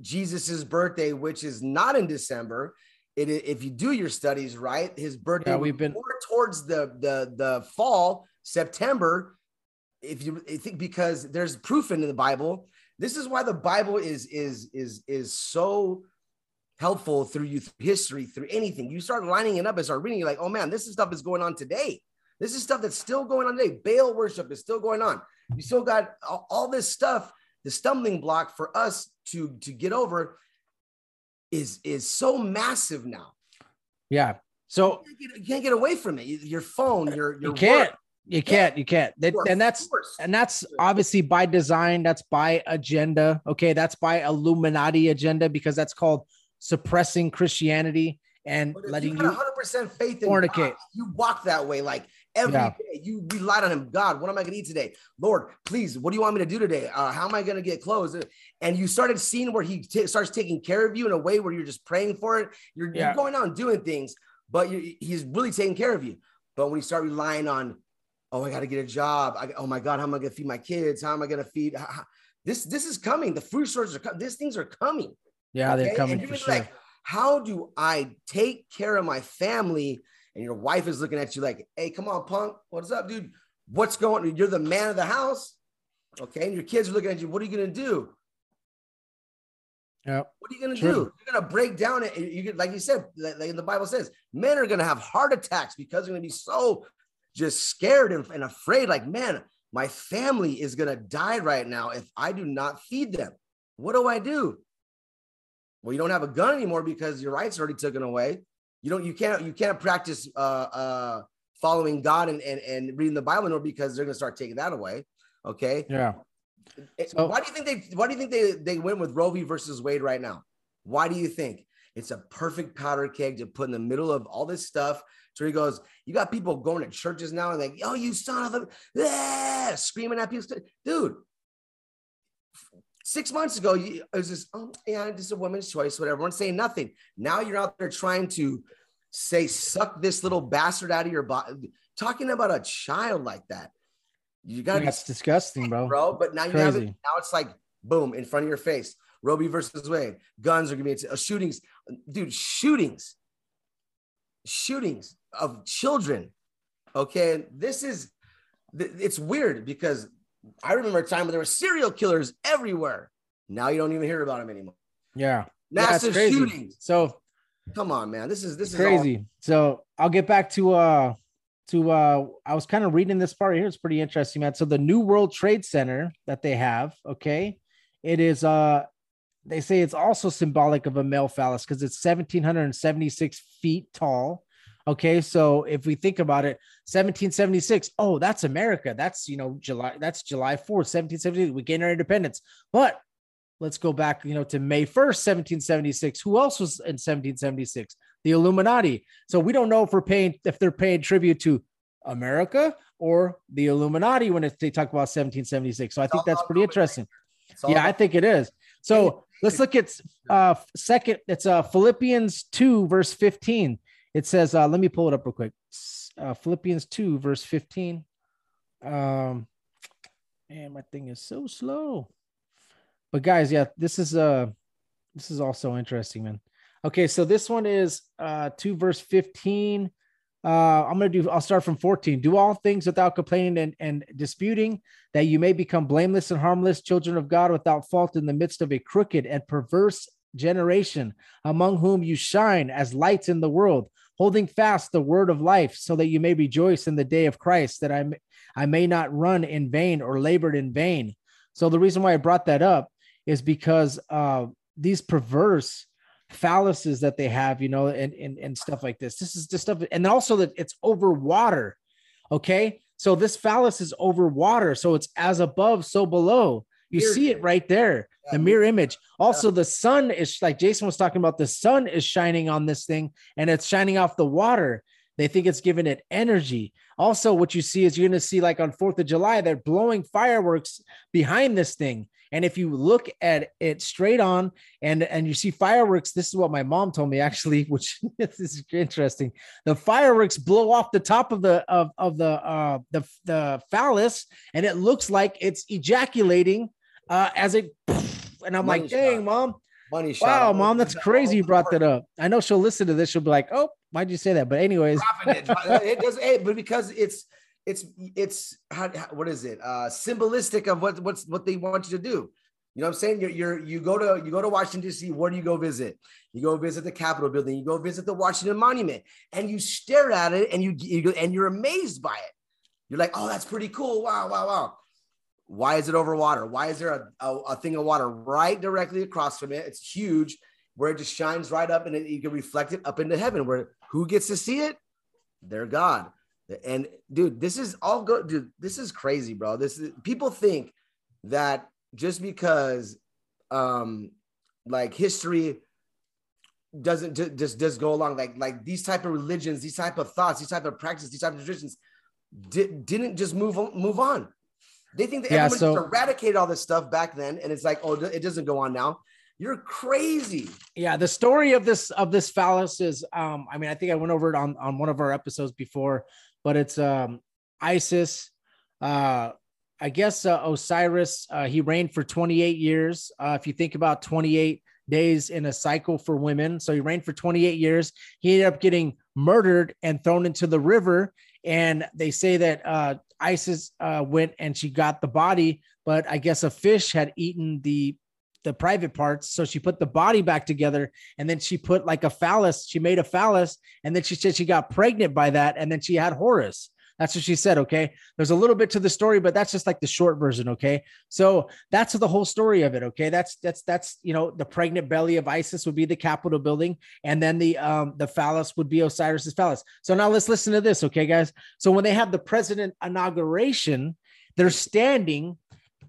Jesus's birthday, which is not in December. It, if you do your studies right, his birthday yeah, we've been more towards the the the fall, September. If you think because there's proof in the Bible, this is why the Bible is is is is so helpful through you through history, through anything. You start lining it up and start reading, you're like, oh man, this stuff is going on today. This is stuff that's still going on today. Baal worship is still going on. You still got all, this stuff. The stumbling block for us to to get over is is so massive now. Yeah. So You can't get, you can't get away from it. Your phone, your your you can't. work, You can't. You can't. Are and that's and that's obviously by design. That's by agenda. Okay, that's by Illuminati agenda because that's called suppressing Christianity and letting you you. 100% faith in fornicate. God, you walk that way like every day. Yeah. You relied on him. God, what am I going to eat today? Lord, please, what do you want me to do today? Uh, how am I going to get clothes? And you started seeing where he ta- starts taking care of you in a way where you're just praying for it. You're, Yeah. you're going out and doing things, but you, he's really taking care of you. But when you start relying on, oh, I got to get a job. I, oh my God, how am I going to feed my kids? How am I going to feed? how- this this is coming. The food shortages are coming. These things are coming. Yeah, Okay? they're coming you're for sure. Like, how do I take care of my family? And your wife is looking at you like, hey, come on, punk. What's up, dude? What's going on? You're the man of the house. Okay. And your kids are looking at you. What are you going to do? yeah. What are you going to do? You're going to break down it. You get, like you said, like the Bible says, men are going to have heart attacks because they're going to be so just scared and, and afraid. Like, man, my family is going to die right now if I do not feed them. What do I do? Well, you don't have a gun anymore because your rights are already taken away. You don't, you can't, you can't practice uh, uh, following God and, and, and reading the Bible anymore because they're going to start taking that away. Okay. Yeah. So- why do you think they why do you think they they went with Roe v versus Wade right now? Why do you think it's a perfect powder keg to put in the middle of all this stuff? So he goes, you got people going to churches now and like, oh, you son of a ah, screaming at people, dude. Six months ago, you, it was just, oh yeah, just a woman's choice, whatever. Everyone's saying nothing. Now you're out there trying to say, suck this little bastard out of your body, talking about a child like that. You gotta be That's disgusting, bro. bro. But now you have it. Now it's like boom in front of your face. Roe v. versus Wade. Guns are gonna be uh, shootings, dude. Shootings, shootings of children. Okay, this is it's weird because I remember a time when there were serial killers everywhere. Now you don't even hear about them anymore. Yeah. Yeah, Massive crazy. shootings. So Come on, man. This is this is all- crazy. So I'll get back to uh to uh I was kind of reading this part here. It's pretty interesting, man. So the New World Trade Center that they have, okay, it is uh they say it's also symbolic of a male phallus because it's 1776 feet tall. Okay, so if we think about it, 1776, oh, that's America. That's you know July, that's July 4th, 1776. We gain our independence. But let's go back, you know, to May 1st, 1776. Who else was in 1776? The Illuminati. So we don't know if we're paying if they're paying tribute to America or the Illuminati when it's, they talk about 1776. So I think that's pretty interesting. Yeah, I think it is. So let's look at uh second. It's uh Philippians 2, verse 15. It says, uh, let me pull it up real quick. Uh, Philippians 2, verse 15. Um, man, my thing is so slow. But guys, yeah, this is uh this is also interesting, man. Okay, so this one is uh 2 verse 15. Uh I'm gonna do I'll start from 14. Do all things without complaining and, and disputing, that you may become blameless and harmless, children of God without fault in the midst of a crooked and perverse generation, among whom you shine as lights in the world, holding fast the word of life, so that you may rejoice in the day of Christ, that I may, I may not run in vain or labored in vain. So the reason why I brought that up is because uh, these perverse phalluses that they have, you know, and, and and stuff like this. This is just stuff, and also that it's over water. Okay, so this phallus is over water, so it's as above, so below. You see it right there, the mirror image. Also, the sun is like Jason was talking about. The sun is shining on this thing, and it's shining off the water. They think it's giving it energy. Also, what you see is you're going to see like on Fourth of July, they're blowing fireworks behind this thing. And if you look at it straight on and and you see fireworks, this is what my mom told me actually, which is interesting. The fireworks blow off the top of the of, of the uh the the phallus, and it looks like it's ejaculating uh as it and I'm Money like, dang, shot. mom, money shot. wow, mom, that's crazy you brought that up. I know she'll listen to this, she'll be like, oh, why'd you say that? But anyways, it. Dro- it does, hey, but because it's it's it's how, how- what is it? Uh, symbolistic of what what's what they want you to do. You know what I'm saying? You're, you're you go to you go to Washington D.C. Where do you go visit? You go visit the Capitol building. You go visit the Washington Monument, and you stare at it, and you, you go, and you're amazed by it. You're like, oh, that's pretty cool. Wow, wow, wow. Why is it over water? Why is there a, a, a thing of water right directly across from it? It's huge, where it just shines right up, and it, you can reflect it up into heaven. Where who gets to see it? Their God. And dude, this is all good. Dude, this is crazy, bro. This is people think that just because um like history doesn't ju- just just go along like like these type of religions these type of thoughts these type of practices these type of traditions di- didn't just move on, move on they think that Yeah, everyone so- just eradicated all this stuff back then and it's like oh it doesn't go on now. You're crazy. Yeah the story of this of this phallus is um i mean i think i went over it on on one of our episodes before but it's um isis uh i guess uh, osiris uh, he reigned for 28 years. Uh if you think about 28 days in a cycle for women so he reigned for 28 years. He ended up getting murdered and thrown into the river and they say that uh isis uh went and she got the body but i guess a fish had eaten the the private parts. So she put the body back together and then she put like a phallus. She made a phallus and then she said she got pregnant by that. And then she had Horus. That's what she said. Okay. There's a little bit to the story, but that's just like the short version. Okay. So that's the whole story of it. Okay. That's, that's, that's, you know, the pregnant belly of Isis would be the Capitol building. And then the, um, the phallus would be Osiris's phallus. So now let's listen to this. Okay, guys. So when they have the president inauguration, they're standing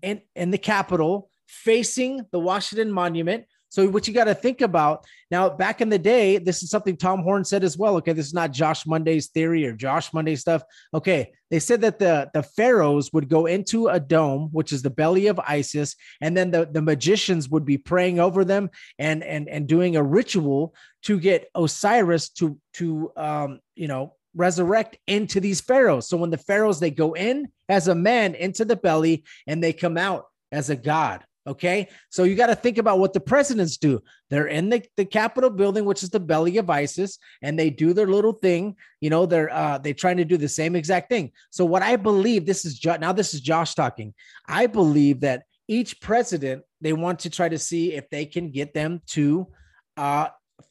in, in the Capitol facing the Washington Monument. So what you got to think about now, back in the day, this is something Tom Horn said as well. Okay, this is not Josh Monday's theory or Josh Monday stuff. Okay, they said that the the pharaohs would go into a dome, which is the belly of Isis, and then the the magicians would be praying over them and and and doing a ritual to get Osiris to to um you know resurrect into these pharaohs. So when the pharaohs they go in as a man into the belly and they come out as a god. Okay. So you got to think about what the presidents do. They're in the, the Capitol building, which is the belly of Isis, and they do their little thing. You know, they're uh they're trying to do the same exact thing. So what I believe this is jo- now this is Josh talking. I believe that each president they want to try to see if they can get them to uh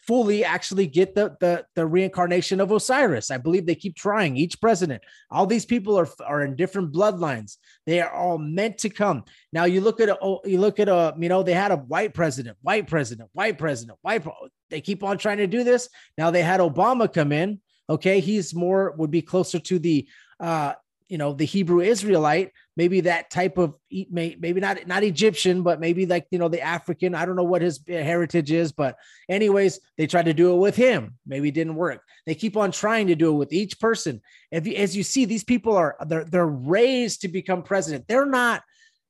fully actually get the the the reincarnation of Osiris. I believe they keep trying each president. All these people are are in different bloodlines. They are all meant to come. Now you look at a oh, you look at a you know they had a white president, white president, white president, white they keep on trying to do this. Now they had Obama come in. Okay, he's more would be closer to the uh you know the Hebrew Israelite, maybe that type of e- may- maybe not not Egyptian, but maybe like you know the African. I don't know what his heritage is, but anyways, they tried to do it with him. Maybe it didn't work. They keep on trying to do it with each person. If you, as you see, these people are they're they're raised to become president. They're not.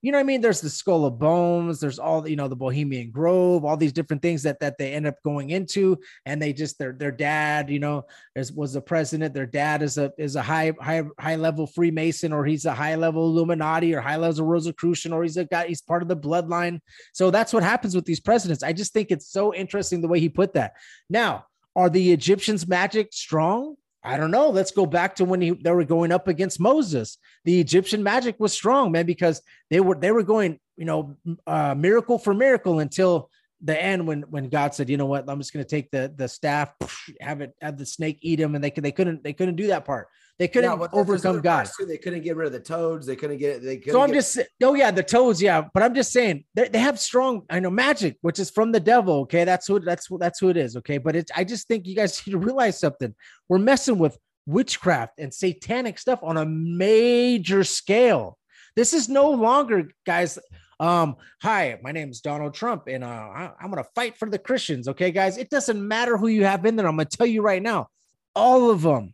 You know what I mean? There's the Skull of Bones. There's all you know, the Bohemian Grove, all these different things that that they end up going into, and they just their their dad, you know, is, was the president. Their dad is a is a high high high level Freemason, or he's a high level Illuminati, or high level Rosicrucian, or he's a guy. He's part of the bloodline. So that's what happens with these presidents. I just think it's so interesting the way he put that. Now, are the Egyptians' magic strong? I don't know. Let's go back to when he, they were going up against Moses. The Egyptian magic was strong, man, because they were they were going, you know, uh, miracle for miracle until the end when when God said, you know what, I'm just going to take the the staff, have it have the snake eat him, and they could they couldn't they couldn't do that part. They couldn't Yeah, overcome God. too. They couldn't get rid of the toads. They couldn't get. They couldn't So I'm get- just oh yeah, the toads, yeah. But I'm just saying they, they have strong, I know magic, which is from the devil. Okay, that's who that's that's who it is. Okay, but it's I just think you guys need to realize something. We're messing with witchcraft and satanic stuff on a major scale. This is no longer, guys. Um, hi, my name is Donald Trump, and uh, I, I'm gonna fight for the Christians. Okay, guys, it doesn't matter who you have in there. I'm gonna tell you right now, all of them,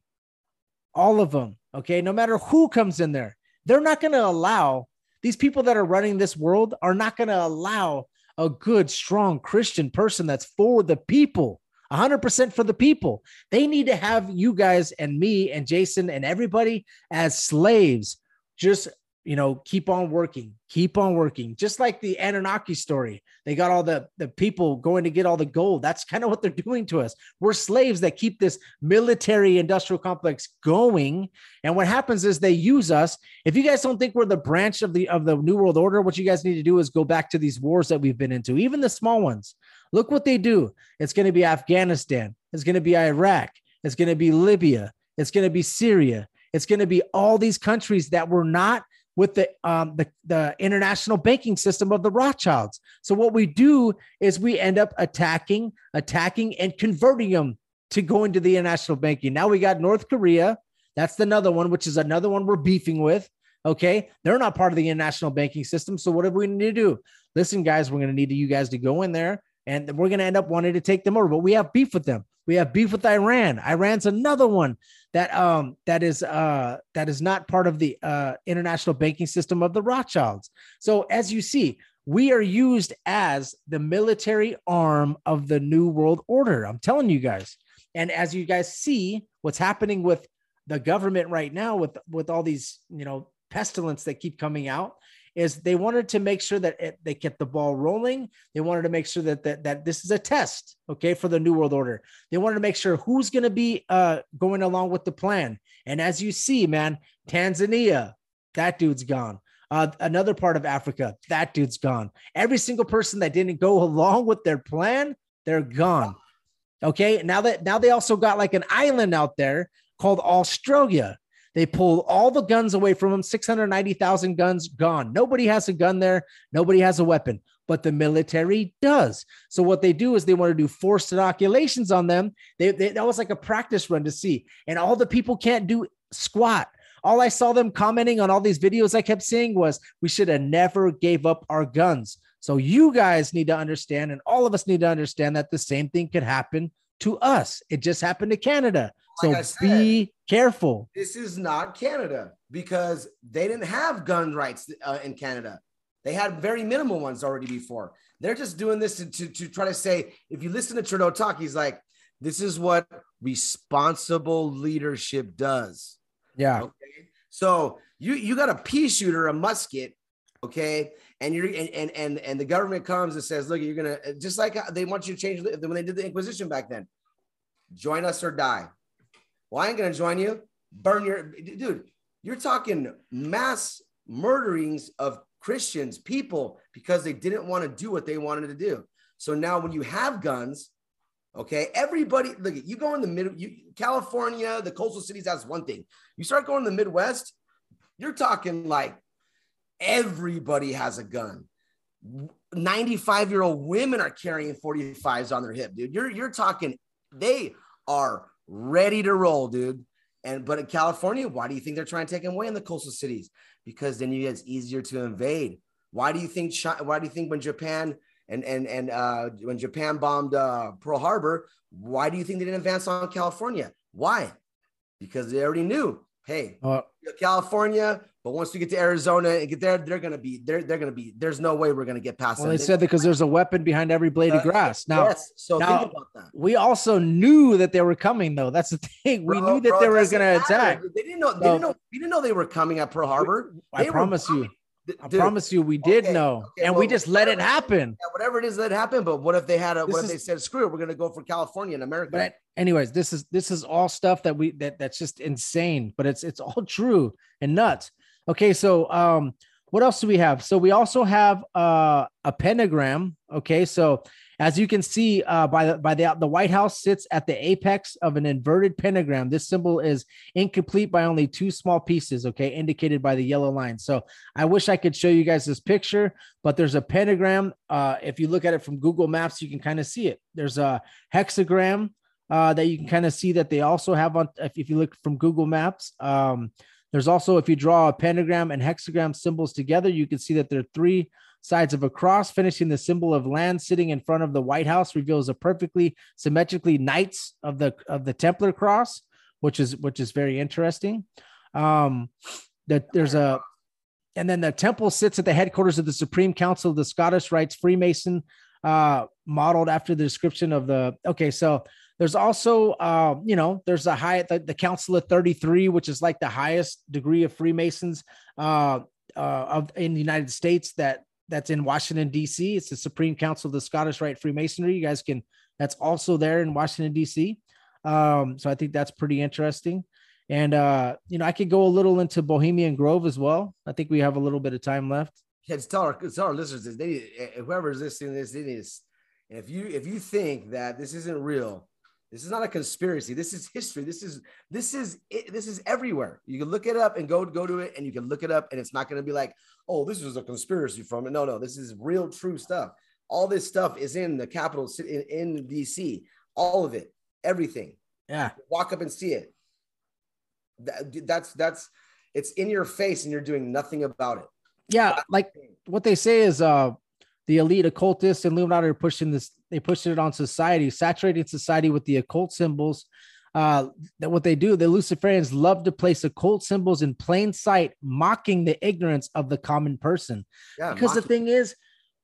all of them. Okay, no matter who comes in there, they're not gonna allow these people that are running this world are not gonna allow a good, strong Christian person that's for the people. 100% for the people. They need to have you guys and me and Jason and everybody as slaves, just you know, keep on working, keep on working. Just like the Anunnaki story, they got all the the people going to get all the gold. That's kind of what they're doing to us. We're slaves that keep this military industrial complex going. And what happens is they use us. If you guys don't think we're the branch of the of the New World Order, what you guys need to do is go back to these wars that we've been into, even the small ones. Look what they do. It's going to be Afghanistan. It's going to be Iraq. It's going to be Libya. It's going to be Syria. It's going to be all these countries that were not with the, um, the the international banking system of the Rothschilds. So what we do is we end up attacking, attacking, and converting them to go into the international banking. Now we got North Korea. That's another one, which is another one we're beefing with. Okay, they're not part of the international banking system. So what do we need to do? Listen, guys, we're going to need you guys to go in there, and we're going to end up wanting to take them over. But we have beef with them. We have beef with Iran. Iran's another one that um that is uh that is not part of the uh international banking system of the Rothschilds. So as you see, we are used as the military arm of the new world order. I'm telling you guys. And as you guys see what's happening with the government right now with with all these, you know, pestilence that keep coming out, is they wanted to make sure that it, they kept the ball rolling. They wanted to make sure that, that that this is a test, okay, for the New World Order. They wanted to make sure who's going to be uh, going along with the plan. And as you see, man, Tanzania, that dude's gone. Uh, another part of Africa, that dude's gone. Every single person that didn't go along with their plan, they're gone. Okay. Now that now they also got like an island out there called Australia. They pulled all the guns away from them 690,000 guns gone. Nobody has a gun there. Nobody has a weapon, but the military does. So, what they do is they want to do forced inoculations on them. They, they, that was like a practice run to see. And all the people can't do squat. All I saw them commenting on all these videos I kept seeing was we should have never gave up our guns. So you guys need to understand, and all of us need to understand that the same thing could happen to us. It just happened to Canada. Like I so said, be careful. this is not Canada because they didn't have gun rights uh, in Canada. They had very minimal ones already before. They're just doing this to, to, to try to say, if you listen to Trudeau talk, he's like, this is what responsible leadership does. Yeah. Okay. So you you got a pea shooter, a musket, okay, and you're and and and, and the government comes and says, look, you're gonna just like they want you to change when they did the Inquisition back then. Join us or die. Well, I ain't gonna join you. Burn your dude. You're talking mass murderings of Christians, people, because they didn't want to do what they wanted to do. So now, when you have guns, okay, everybody look. You go in the middle, you California, the coastal cities. That's one thing. You start going to the Midwest, you're talking like everybody has a gun. 95 year old women are carrying 45s on their hip, dude. You're you're talking they are ready to roll, dude. And but in California, why do you think they're trying to take them away in the coastal cities? Because then you it's easier to invade. Why do you think why do you think when Japan and and and uh when Japan bombed uh Pearl Harbor, why do you think they didn't advance on California? Why? Because they already knew, hey, Uh, California, but once we get to Arizona and get there, they're gonna be they're they're gonna be there's no way we're gonna get past well, them. they said that because there's a weapon behind every blade of Uh, grass. Now, yes. So now- think about that. we also knew that they were coming, though. That's the thing. We Bro, knew that bro, they were going to matter. attack. They didn't know. They So- didn't know. We didn't know they were coming at Pearl Harbor. I They promise you. coming- I dude, promise you, we did okay, know, okay, and we just let it happen. yeah, whatever it is that happened. But what if they had a? This What if they said, "Screw it, we're going to go for California and America"? But anyways, this is this is all stuff that we that that's just insane, but it's it's all true and nuts. Okay, so um, what else do we have? So we also have uh a pentagram. Okay, so as you can see, uh, by the by the the White House sits at the apex of an inverted pentagram. This symbol is incomplete by only two small pieces. Okay, indicated by the yellow line. So I wish I could show you guys this picture, but there's a pentagram. Uh, if you look at it from Google Maps, you can kind of see it. There's a hexagram uh, that you can kind of see that they also have on. If, you look from Google Maps, um, there's also if you draw a pentagram and hexagram symbols together, you can see that there are three sides of a cross, finishing the symbol of land sitting in front of the White House reveals a perfectly symmetrically knights of the of the Templar cross, which is which is very interesting. Um, that there's a and then the temple sits at the headquarters of the Supreme Council of the Scottish Rites Freemason, uh, modeled after the description of the. Okay, so there's also, uh, you know, there's a high the, the Council of 33, which is like the highest degree of Freemasons. Uh, uh, of in the United States that that's in Washington D.C. It's the Supreme Council of the Scottish Rite Freemasonry. You guys can that's also there in Washington D.C. Um, so I think that's pretty interesting. And uh, you know, I could go a little into Bohemian Grove as well. I think we have a little bit of time left. Yeah, tell our, tell our listeners this. They eh, whoever is listening to this, it is. If you if you think that this isn't real, this is not a conspiracy. This is history. This is this is it, this is everywhere. You can look it up and go go to it, and you can look it up, and it's not going to be like, oh, this is a conspiracy from it. No, no, this is real, true stuff. All this stuff is in the capital city in, in DC. All of it, everything. Yeah, Walk up and see it. That, that's that's it's in your face, and you're doing nothing about it. yeah. Like what they say is uh the elite occultists and Illuminati are pushing this, they push it on society, saturating society with the occult symbols. Uh, that what they do, the Luciferians love to place occult symbols in plain sight, mocking the ignorance of the common person. Yeah, because the thing is,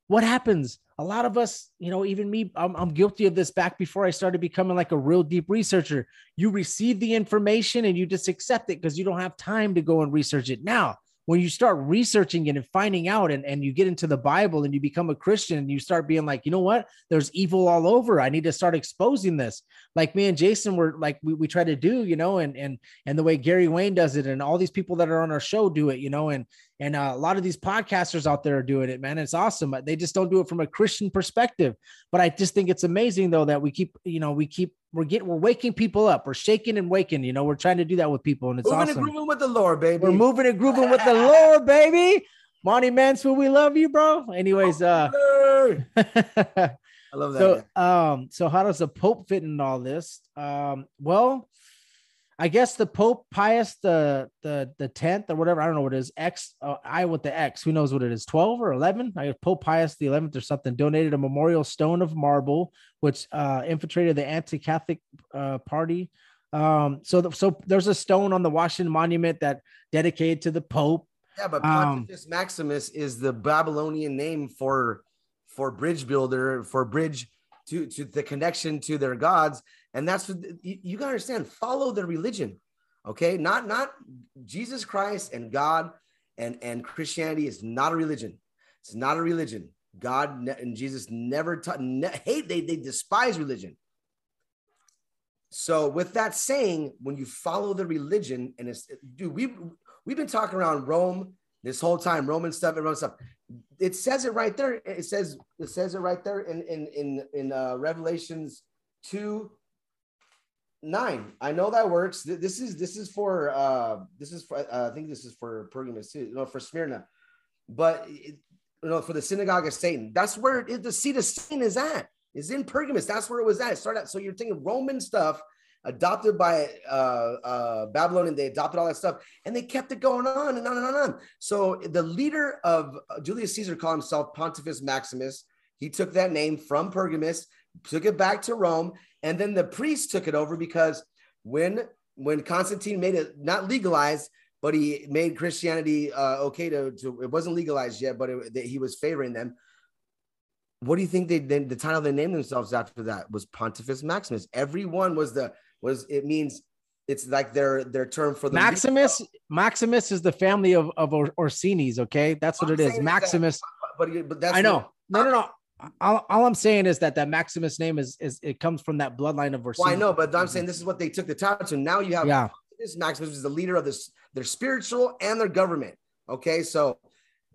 what happens? A lot of us, you know, even me, I'm, I'm guilty of this back before I started becoming like a real deep researcher. You receive the information and you just accept it because you don't have time to go and research it. Now, when you start researching it and finding out and, and you get into the Bible and you become a Christian and you start being like, you know what? There's evil all over. I need to start exposing this. Like me and Jason were like we, we try to do, you know, and and and the way Gary Wayne does it and all these people that are on our show do it, you know, and and uh, a lot of these podcasters out there are doing it, man. It's awesome. They just don't do it from a Christian perspective. But I just think it's amazing though that we keep, you know, we keep we're getting we're waking people up. We're shaking and waking, you know, we're trying to do that with people and it's moving and grooving with the Lord, baby. We're moving and grooving with the Lord, baby. Monty Mansfield, we love you, bro. Anyways, uh I love that. so um so how does the Pope fit in all this? Um, well, I guess the Pope Pius the the the tenth or whatever, I don't know what it is, X uh, I with the X, who knows what it is, 12 or 11? I Pope Pius the 11th or something donated a memorial stone of marble which uh infiltrated the anti-Catholic uh party. Um, so the, so there's a stone on the Washington Monument that dedicated to the Pope. yeah, but um, Maximus is the Babylonian name for for bridge builder, for bridge to to the connection to their gods, and that's what you, you gotta understand. Follow the religion, okay? Not not Jesus Christ and God and and Christianity is not a religion. It's not a religion. God and Jesus never taught. Ne- hate they they despise religion. So with that saying, when you follow the religion, and it's dude, we we've been talking around Rome this whole time, Roman stuff and Roman stuff. It says it right there. It says it says it right there in in in in uh, Revelations two nine. I know that works. This is this is for uh this is for uh, I think this is for Pergamus too, no for Smyrna, but it, you know for the synagogue of Satan. That's where it, the seat of Satan is at. Is in Pergamus. That's where it was at. It started out. So you're thinking Roman stuff adopted by uh, uh, Babylon, and they adopted all that stuff, and they kept it going on and on and on and on. So the leader of Julius Caesar called himself Pontifex Maximus. He took that name from Pergamus, took it back to Rome, and then the priests took it over because when when Constantine made it not legalized, but he made Christianity uh, okay to, to it wasn't legalized yet, but it, that he was favoring them. What do you think they, they the title they named themselves after that was Pontifex Maximus? Everyone was the was it means it's like their their term for the Maximus, Maximus is the family of, of Or- Orsini's, okay? That's what I'm it is. saying that- Maximus. but but that's I know. No, no, no. All, all I'm saying is that that Maximus name is is it comes from that bloodline of Orsini. Well, I know, but I'm saying this is what they took the title to. Now you have Yeah. this Maximus is the leader of this their spiritual and their government. Okay, so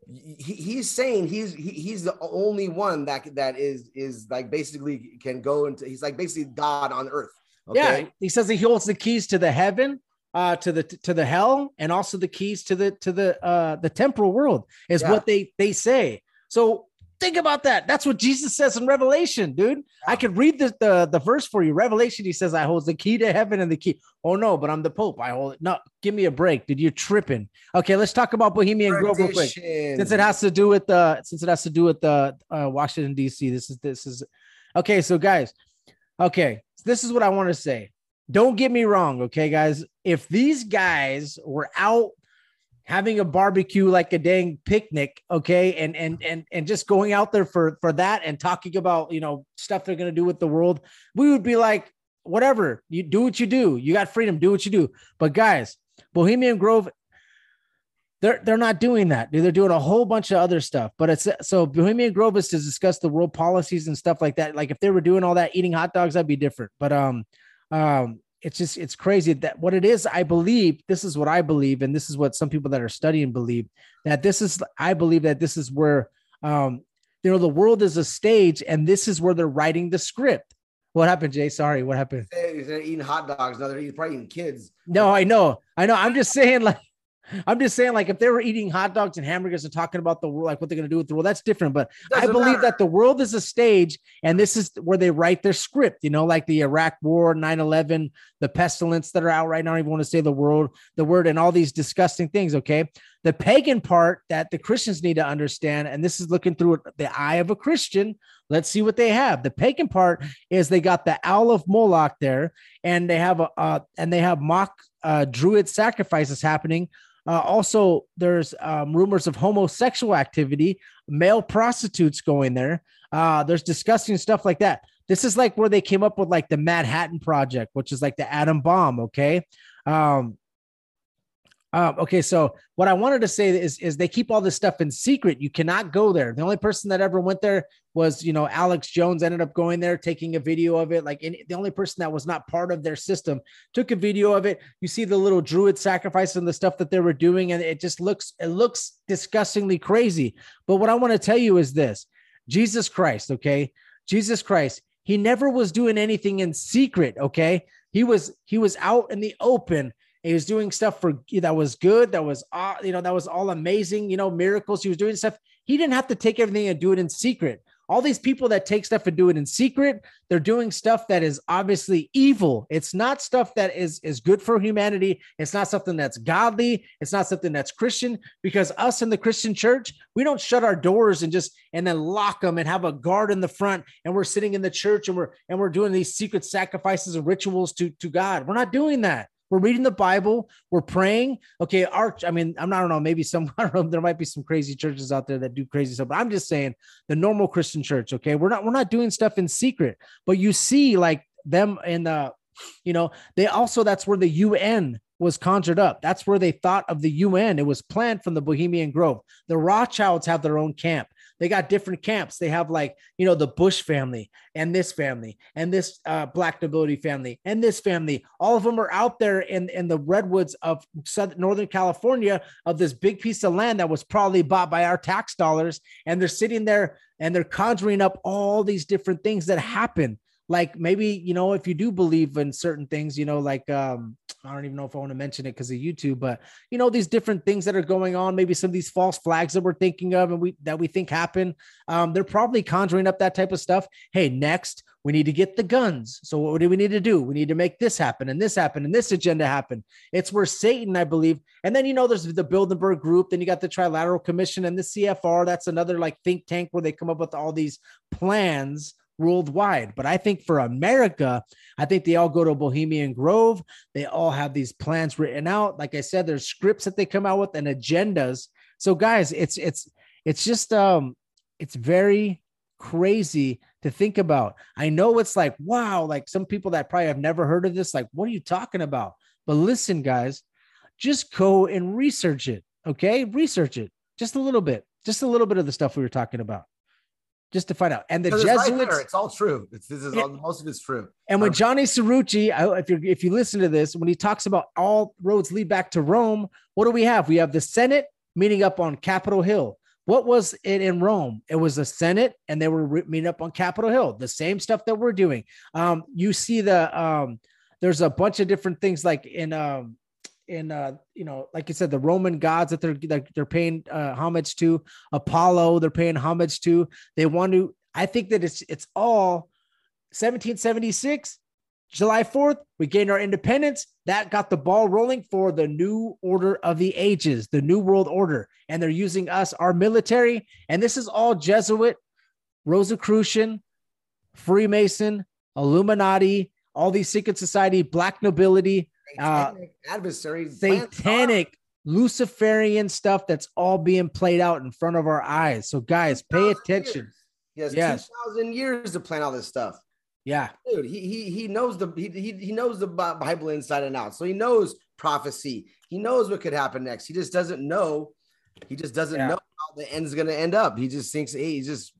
he, he's saying he's he, he's the only one that that is is like basically can go into he's like basically God on earth. Okay, Yeah, he says that he holds the keys to the heaven, uh, to the to the hell, and also the keys to the to the uh the temporal world is Yeah. what they they say. So think about that. That's what Jesus says in Revelation, dude. I could read the, the the verse for you. Revelation, he says, "I hold the key to heaven and the key." Oh no, but I'm the Pope. I hold it. No, give me a break, dude. You're tripping. Okay, let's talk about Bohemian Grove real quick since it has to do with the since it has to do with the uh, Washington D.C. This is this is okay. So guys, okay, this is what I want to say. Don't get me wrong, okay, guys. If these guys were out having a barbecue like a dang picnic, okay, and and and and just going out there for for that and talking about you know stuff they're gonna do with the world, we would be like, whatever. You do what you do. You got freedom. Do what you do. But guys, Bohemian Grove They're they're not doing that. dude. They're doing a whole bunch of other stuff. But it's so Bohemian Grove is to discuss the world policies and stuff like that. Like if they were doing all that, eating hot dogs, that'd be different. But um, um, it's just it's crazy that what it is. I believe this is what I believe, and this is what some people that are studying believe that this is. I believe that this is where um, you know, the world is a stage, and this is where they're writing the script. What happened, Jay? Sorry, what happened? They're eating hot dogs. No, they're eating, probably eating kids. No, I know, I know. I'm just saying, like, I'm just saying, like, if they were eating hot dogs and hamburgers and talking about the world, like what they're going to do with the world, that's different. But I Doesn't believe matter. that the world is a stage, and this is where they write their script, you know, like the Iraq War, 9 11, the pestilence that are out right now. I don't even want to say the world, the word, and all these disgusting things. Okay. The pagan part that the Christians need to understand, and this is looking through the eye of a Christian. Let's see what they have. The pagan part is they got the owl of Moloch there, and they have a uh, and they have mock uh, druid sacrifices happening. Uh, also, there's um, rumors of homosexual activity, male prostitutes going there. Uh, there's disgusting stuff like that. This is like where they came up with like the Manhattan Project, which is like the atom bomb. Okay. Um, um, okay, so what I wanted to say is, is they keep all this stuff in secret. You cannot go there. The only person that ever went there was, you know, Alex Jones ended up going there, taking a video of it. Like any, the only person that was not part of their system took a video of it. You see the little druid sacrifice and the stuff that they were doing, and it just looks, it looks disgustingly crazy. But what I want to tell you is this Jesus Christ, okay? Jesus Christ, he never was doing anything in secret, okay? He was he was out in the open. He was doing stuff for that was good, that was uh, you know, that was all amazing, you know, miracles. He was doing stuff. He didn't have to take everything and do it in secret. All these people that take stuff and do it in secret, they're doing stuff that is obviously evil. It's not stuff that is is good for humanity. It's not something that's godly. It's not something that's Christian. Because us in the Christian church, we don't shut our doors and just and then lock them and have a guard in the front. And we're sitting in the church and we're and we're doing these secret sacrifices and rituals to to God. We're not doing that. We're reading the Bible. We're praying. Okay, our I mean, I'm not, I don't know. Maybe some I don't know. There might be some crazy churches out there that do crazy stuff, but I'm just saying the normal Christian church. Okay, we're not we're not doing stuff in secret, but you see like them in the, you know, they also that's where the UN was conjured up. That's where they thought of the UN. It was planned from the Bohemian Grove. The Rothschilds have their own camp. They got different camps. They have like, you know, the Bush family and this family and this uh, black nobility family and this family. All of them are out there in, in the redwoods of Southern Northern California of this big piece of land that was probably bought by our tax dollars. And they're sitting there and they're conjuring up all these different things that happen. Like maybe, you know, if you do believe in certain things, you know, like um, I don't even know if I want to mention it because of YouTube, but you know, these different things that are going on, maybe some of these false flags that we're thinking of and we that we think happen. Um, they're probably conjuring up that type of stuff. Hey, next we need to get the guns. So what do we need to do? We need to make this happen and this happen and this agenda happen. It's where Satan, I believe. And then you know there's the Bilderberg group, then you got the Trilateral Commission and the CFR. That's another like think tank where they come up with all these plans worldwide. But I think for America, I think they all go to Bohemian Grove. They all have these plans written out. Like I said, there's scripts that they come out with and agendas. So guys, it's it's it's just um it's very crazy to think about. I know it's like wow, like some people that probably have never heard of this like what are you talking about? But listen guys, just go and research it, okay? Research it just a little bit. Just a little bit of the stuff we were talking about. Just to find out. And the Because it's right it's all true. It's, this is all, most of it's true. and when Um, Johnny Cirucci, I, if you if you listen to this, when he talks about all roads lead back to Rome, what do we have? We have the Senate meeting up on Capitol Hill. What was it in Rome? It was the Senate, and they were re- meeting up on Capitol Hill. The same stuff that we're doing. Um, you see the um, there's a bunch of different things like in um, in uh, you know, like you said, the Roman gods that they're that they're paying uh, homage to. Apollo, they're paying homage to. They want to. I think that it's it's all 1776 July 4th, we gained our independence. That got the ball rolling for the new order of the ages, the new world order. And they're using us, our military. And this is all Jesuit, Rosicrucian, Freemason, Illuminati, all these secret society, black nobility, Uh, Satanic adversaries. satanic, Luciferian stuff that's all being played out in front of our eyes. So, guys, pay attention. years. He has Yes. 2,000 years to plan all this stuff. Yeah. Dude, he, he, he knows the he, he, he knows the Bible inside and out. So he knows prophecy. He knows what could happen next. He just doesn't know. He just doesn't Yeah. know how the end's gonna end up. He just thinks hey, he's just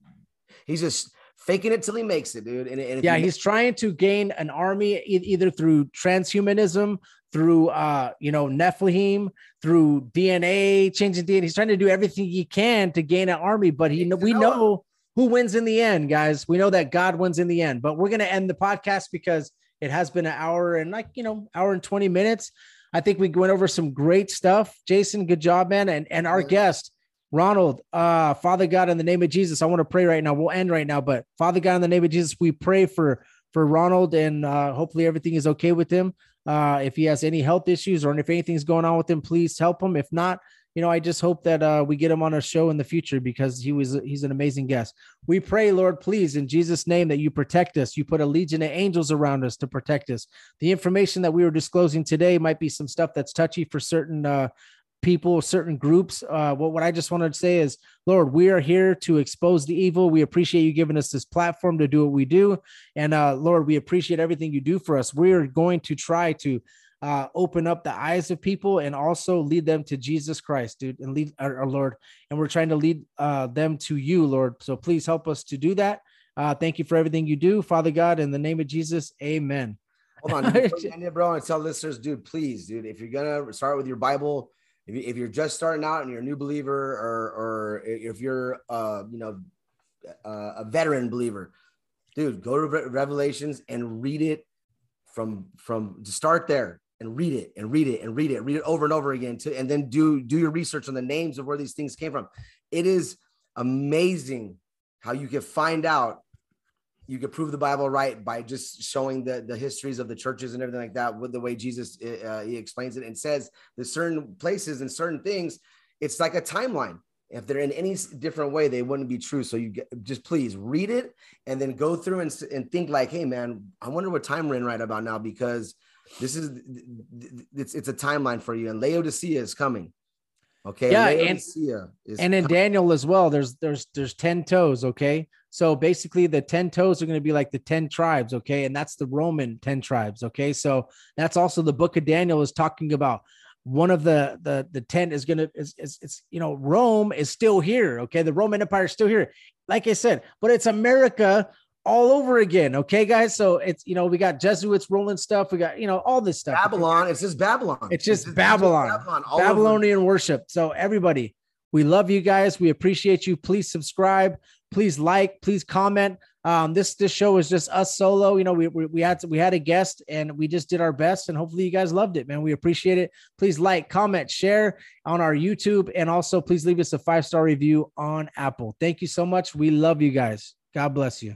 he's just faking it till he makes it, dude. And, and yeah he he's trying to gain an army either through transhumanism through uh you know nephilim through dna changing dna he's trying to do everything he can to gain an army but he we know who wins in the end guys. We know that god wins in the end. But we're going to end the podcast because it has been an hour and like you know hour and 20 minutes. I think we went over some great stuff. Jason good job man. And and our Yeah. guest Ronald, uh, Father God, in the name of Jesus, I want to pray right now. We'll end right now, but Father God, in the name of Jesus, we pray for for Ronald, and uh, hopefully everything is okay with him. Uh, if he has any health issues or if anything's going on with him, please help him. If not, you know, I just hope that uh, we get him on a show in the future because he was he's an amazing guest. We pray, Lord, please, in Jesus' name, that you protect us. You put a legion of angels around us to protect us. The information that we were disclosing today might be some stuff that's touchy for certain uh, people, certain groups. Uh, what, what I just wanted to say is, Lord, we are here to expose the evil. We appreciate you giving us this platform to do what we do. And uh, Lord, we appreciate everything you do for us. We are going to try to uh, open up the eyes of people and also lead them to Jesus Christ, dude, and lead our, our Lord. And we're trying to lead uh, them to you, Lord. So please help us to do that. Uh, thank you for everything you do, Father God. In the name of Jesus, amen. Hold on, end it, bro, and tell listeners, dude, please, dude, if you're gonna start with your Bible, if, you, if you're just starting out and you're a new believer, or or if you're uh you know uh, a veteran believer, dude, go to Re- Revelations and read it from from start there and read it and read it and read it, read it over and over again, to and then do do your research on the names of where these things came from. It is amazing how you can find out you could prove the Bible right by just showing the the histories of the churches and everything like that with the way Jesus uh, he explains it and says that certain places and certain things it's like a timeline. If they're in any different way, they wouldn't be true. So you get, just please read it and then go through and, and think like, hey man, I wonder what time we're in right about now because this is it's it's a timeline for you and Laodicea is coming. Okay, Yeah, and- Laodicea is and in Daniel as well, there's there's there's 10 toes, okay? So basically the 10 toes are going to be like the 10 tribes, okay? And that's the Roman 10 tribes, okay? So that's also the book of Daniel is talking about one of the the the 10 is going to is, is it's you know Rome is still here, okay? The Roman Empire is still here. Like I said, but it's America all over again, okay guys? So it's you know we got Jesuits rolling stuff, we got you know all this stuff. Babylon. It's just Babylon. It's just Babylon. Babylon. all over. Babylonian worship. So everybody, we love you guys. We appreciate you. Please subscribe. Please like. Please comment. Um, this this show is just us solo. You know, we we, we had we had a guest and we just did our best, and hopefully you guys loved it, man. We appreciate it. Please like, comment, share on our YouTube, and also please leave us a five star review on Apple. Thank you so much. We love you guys. God bless you.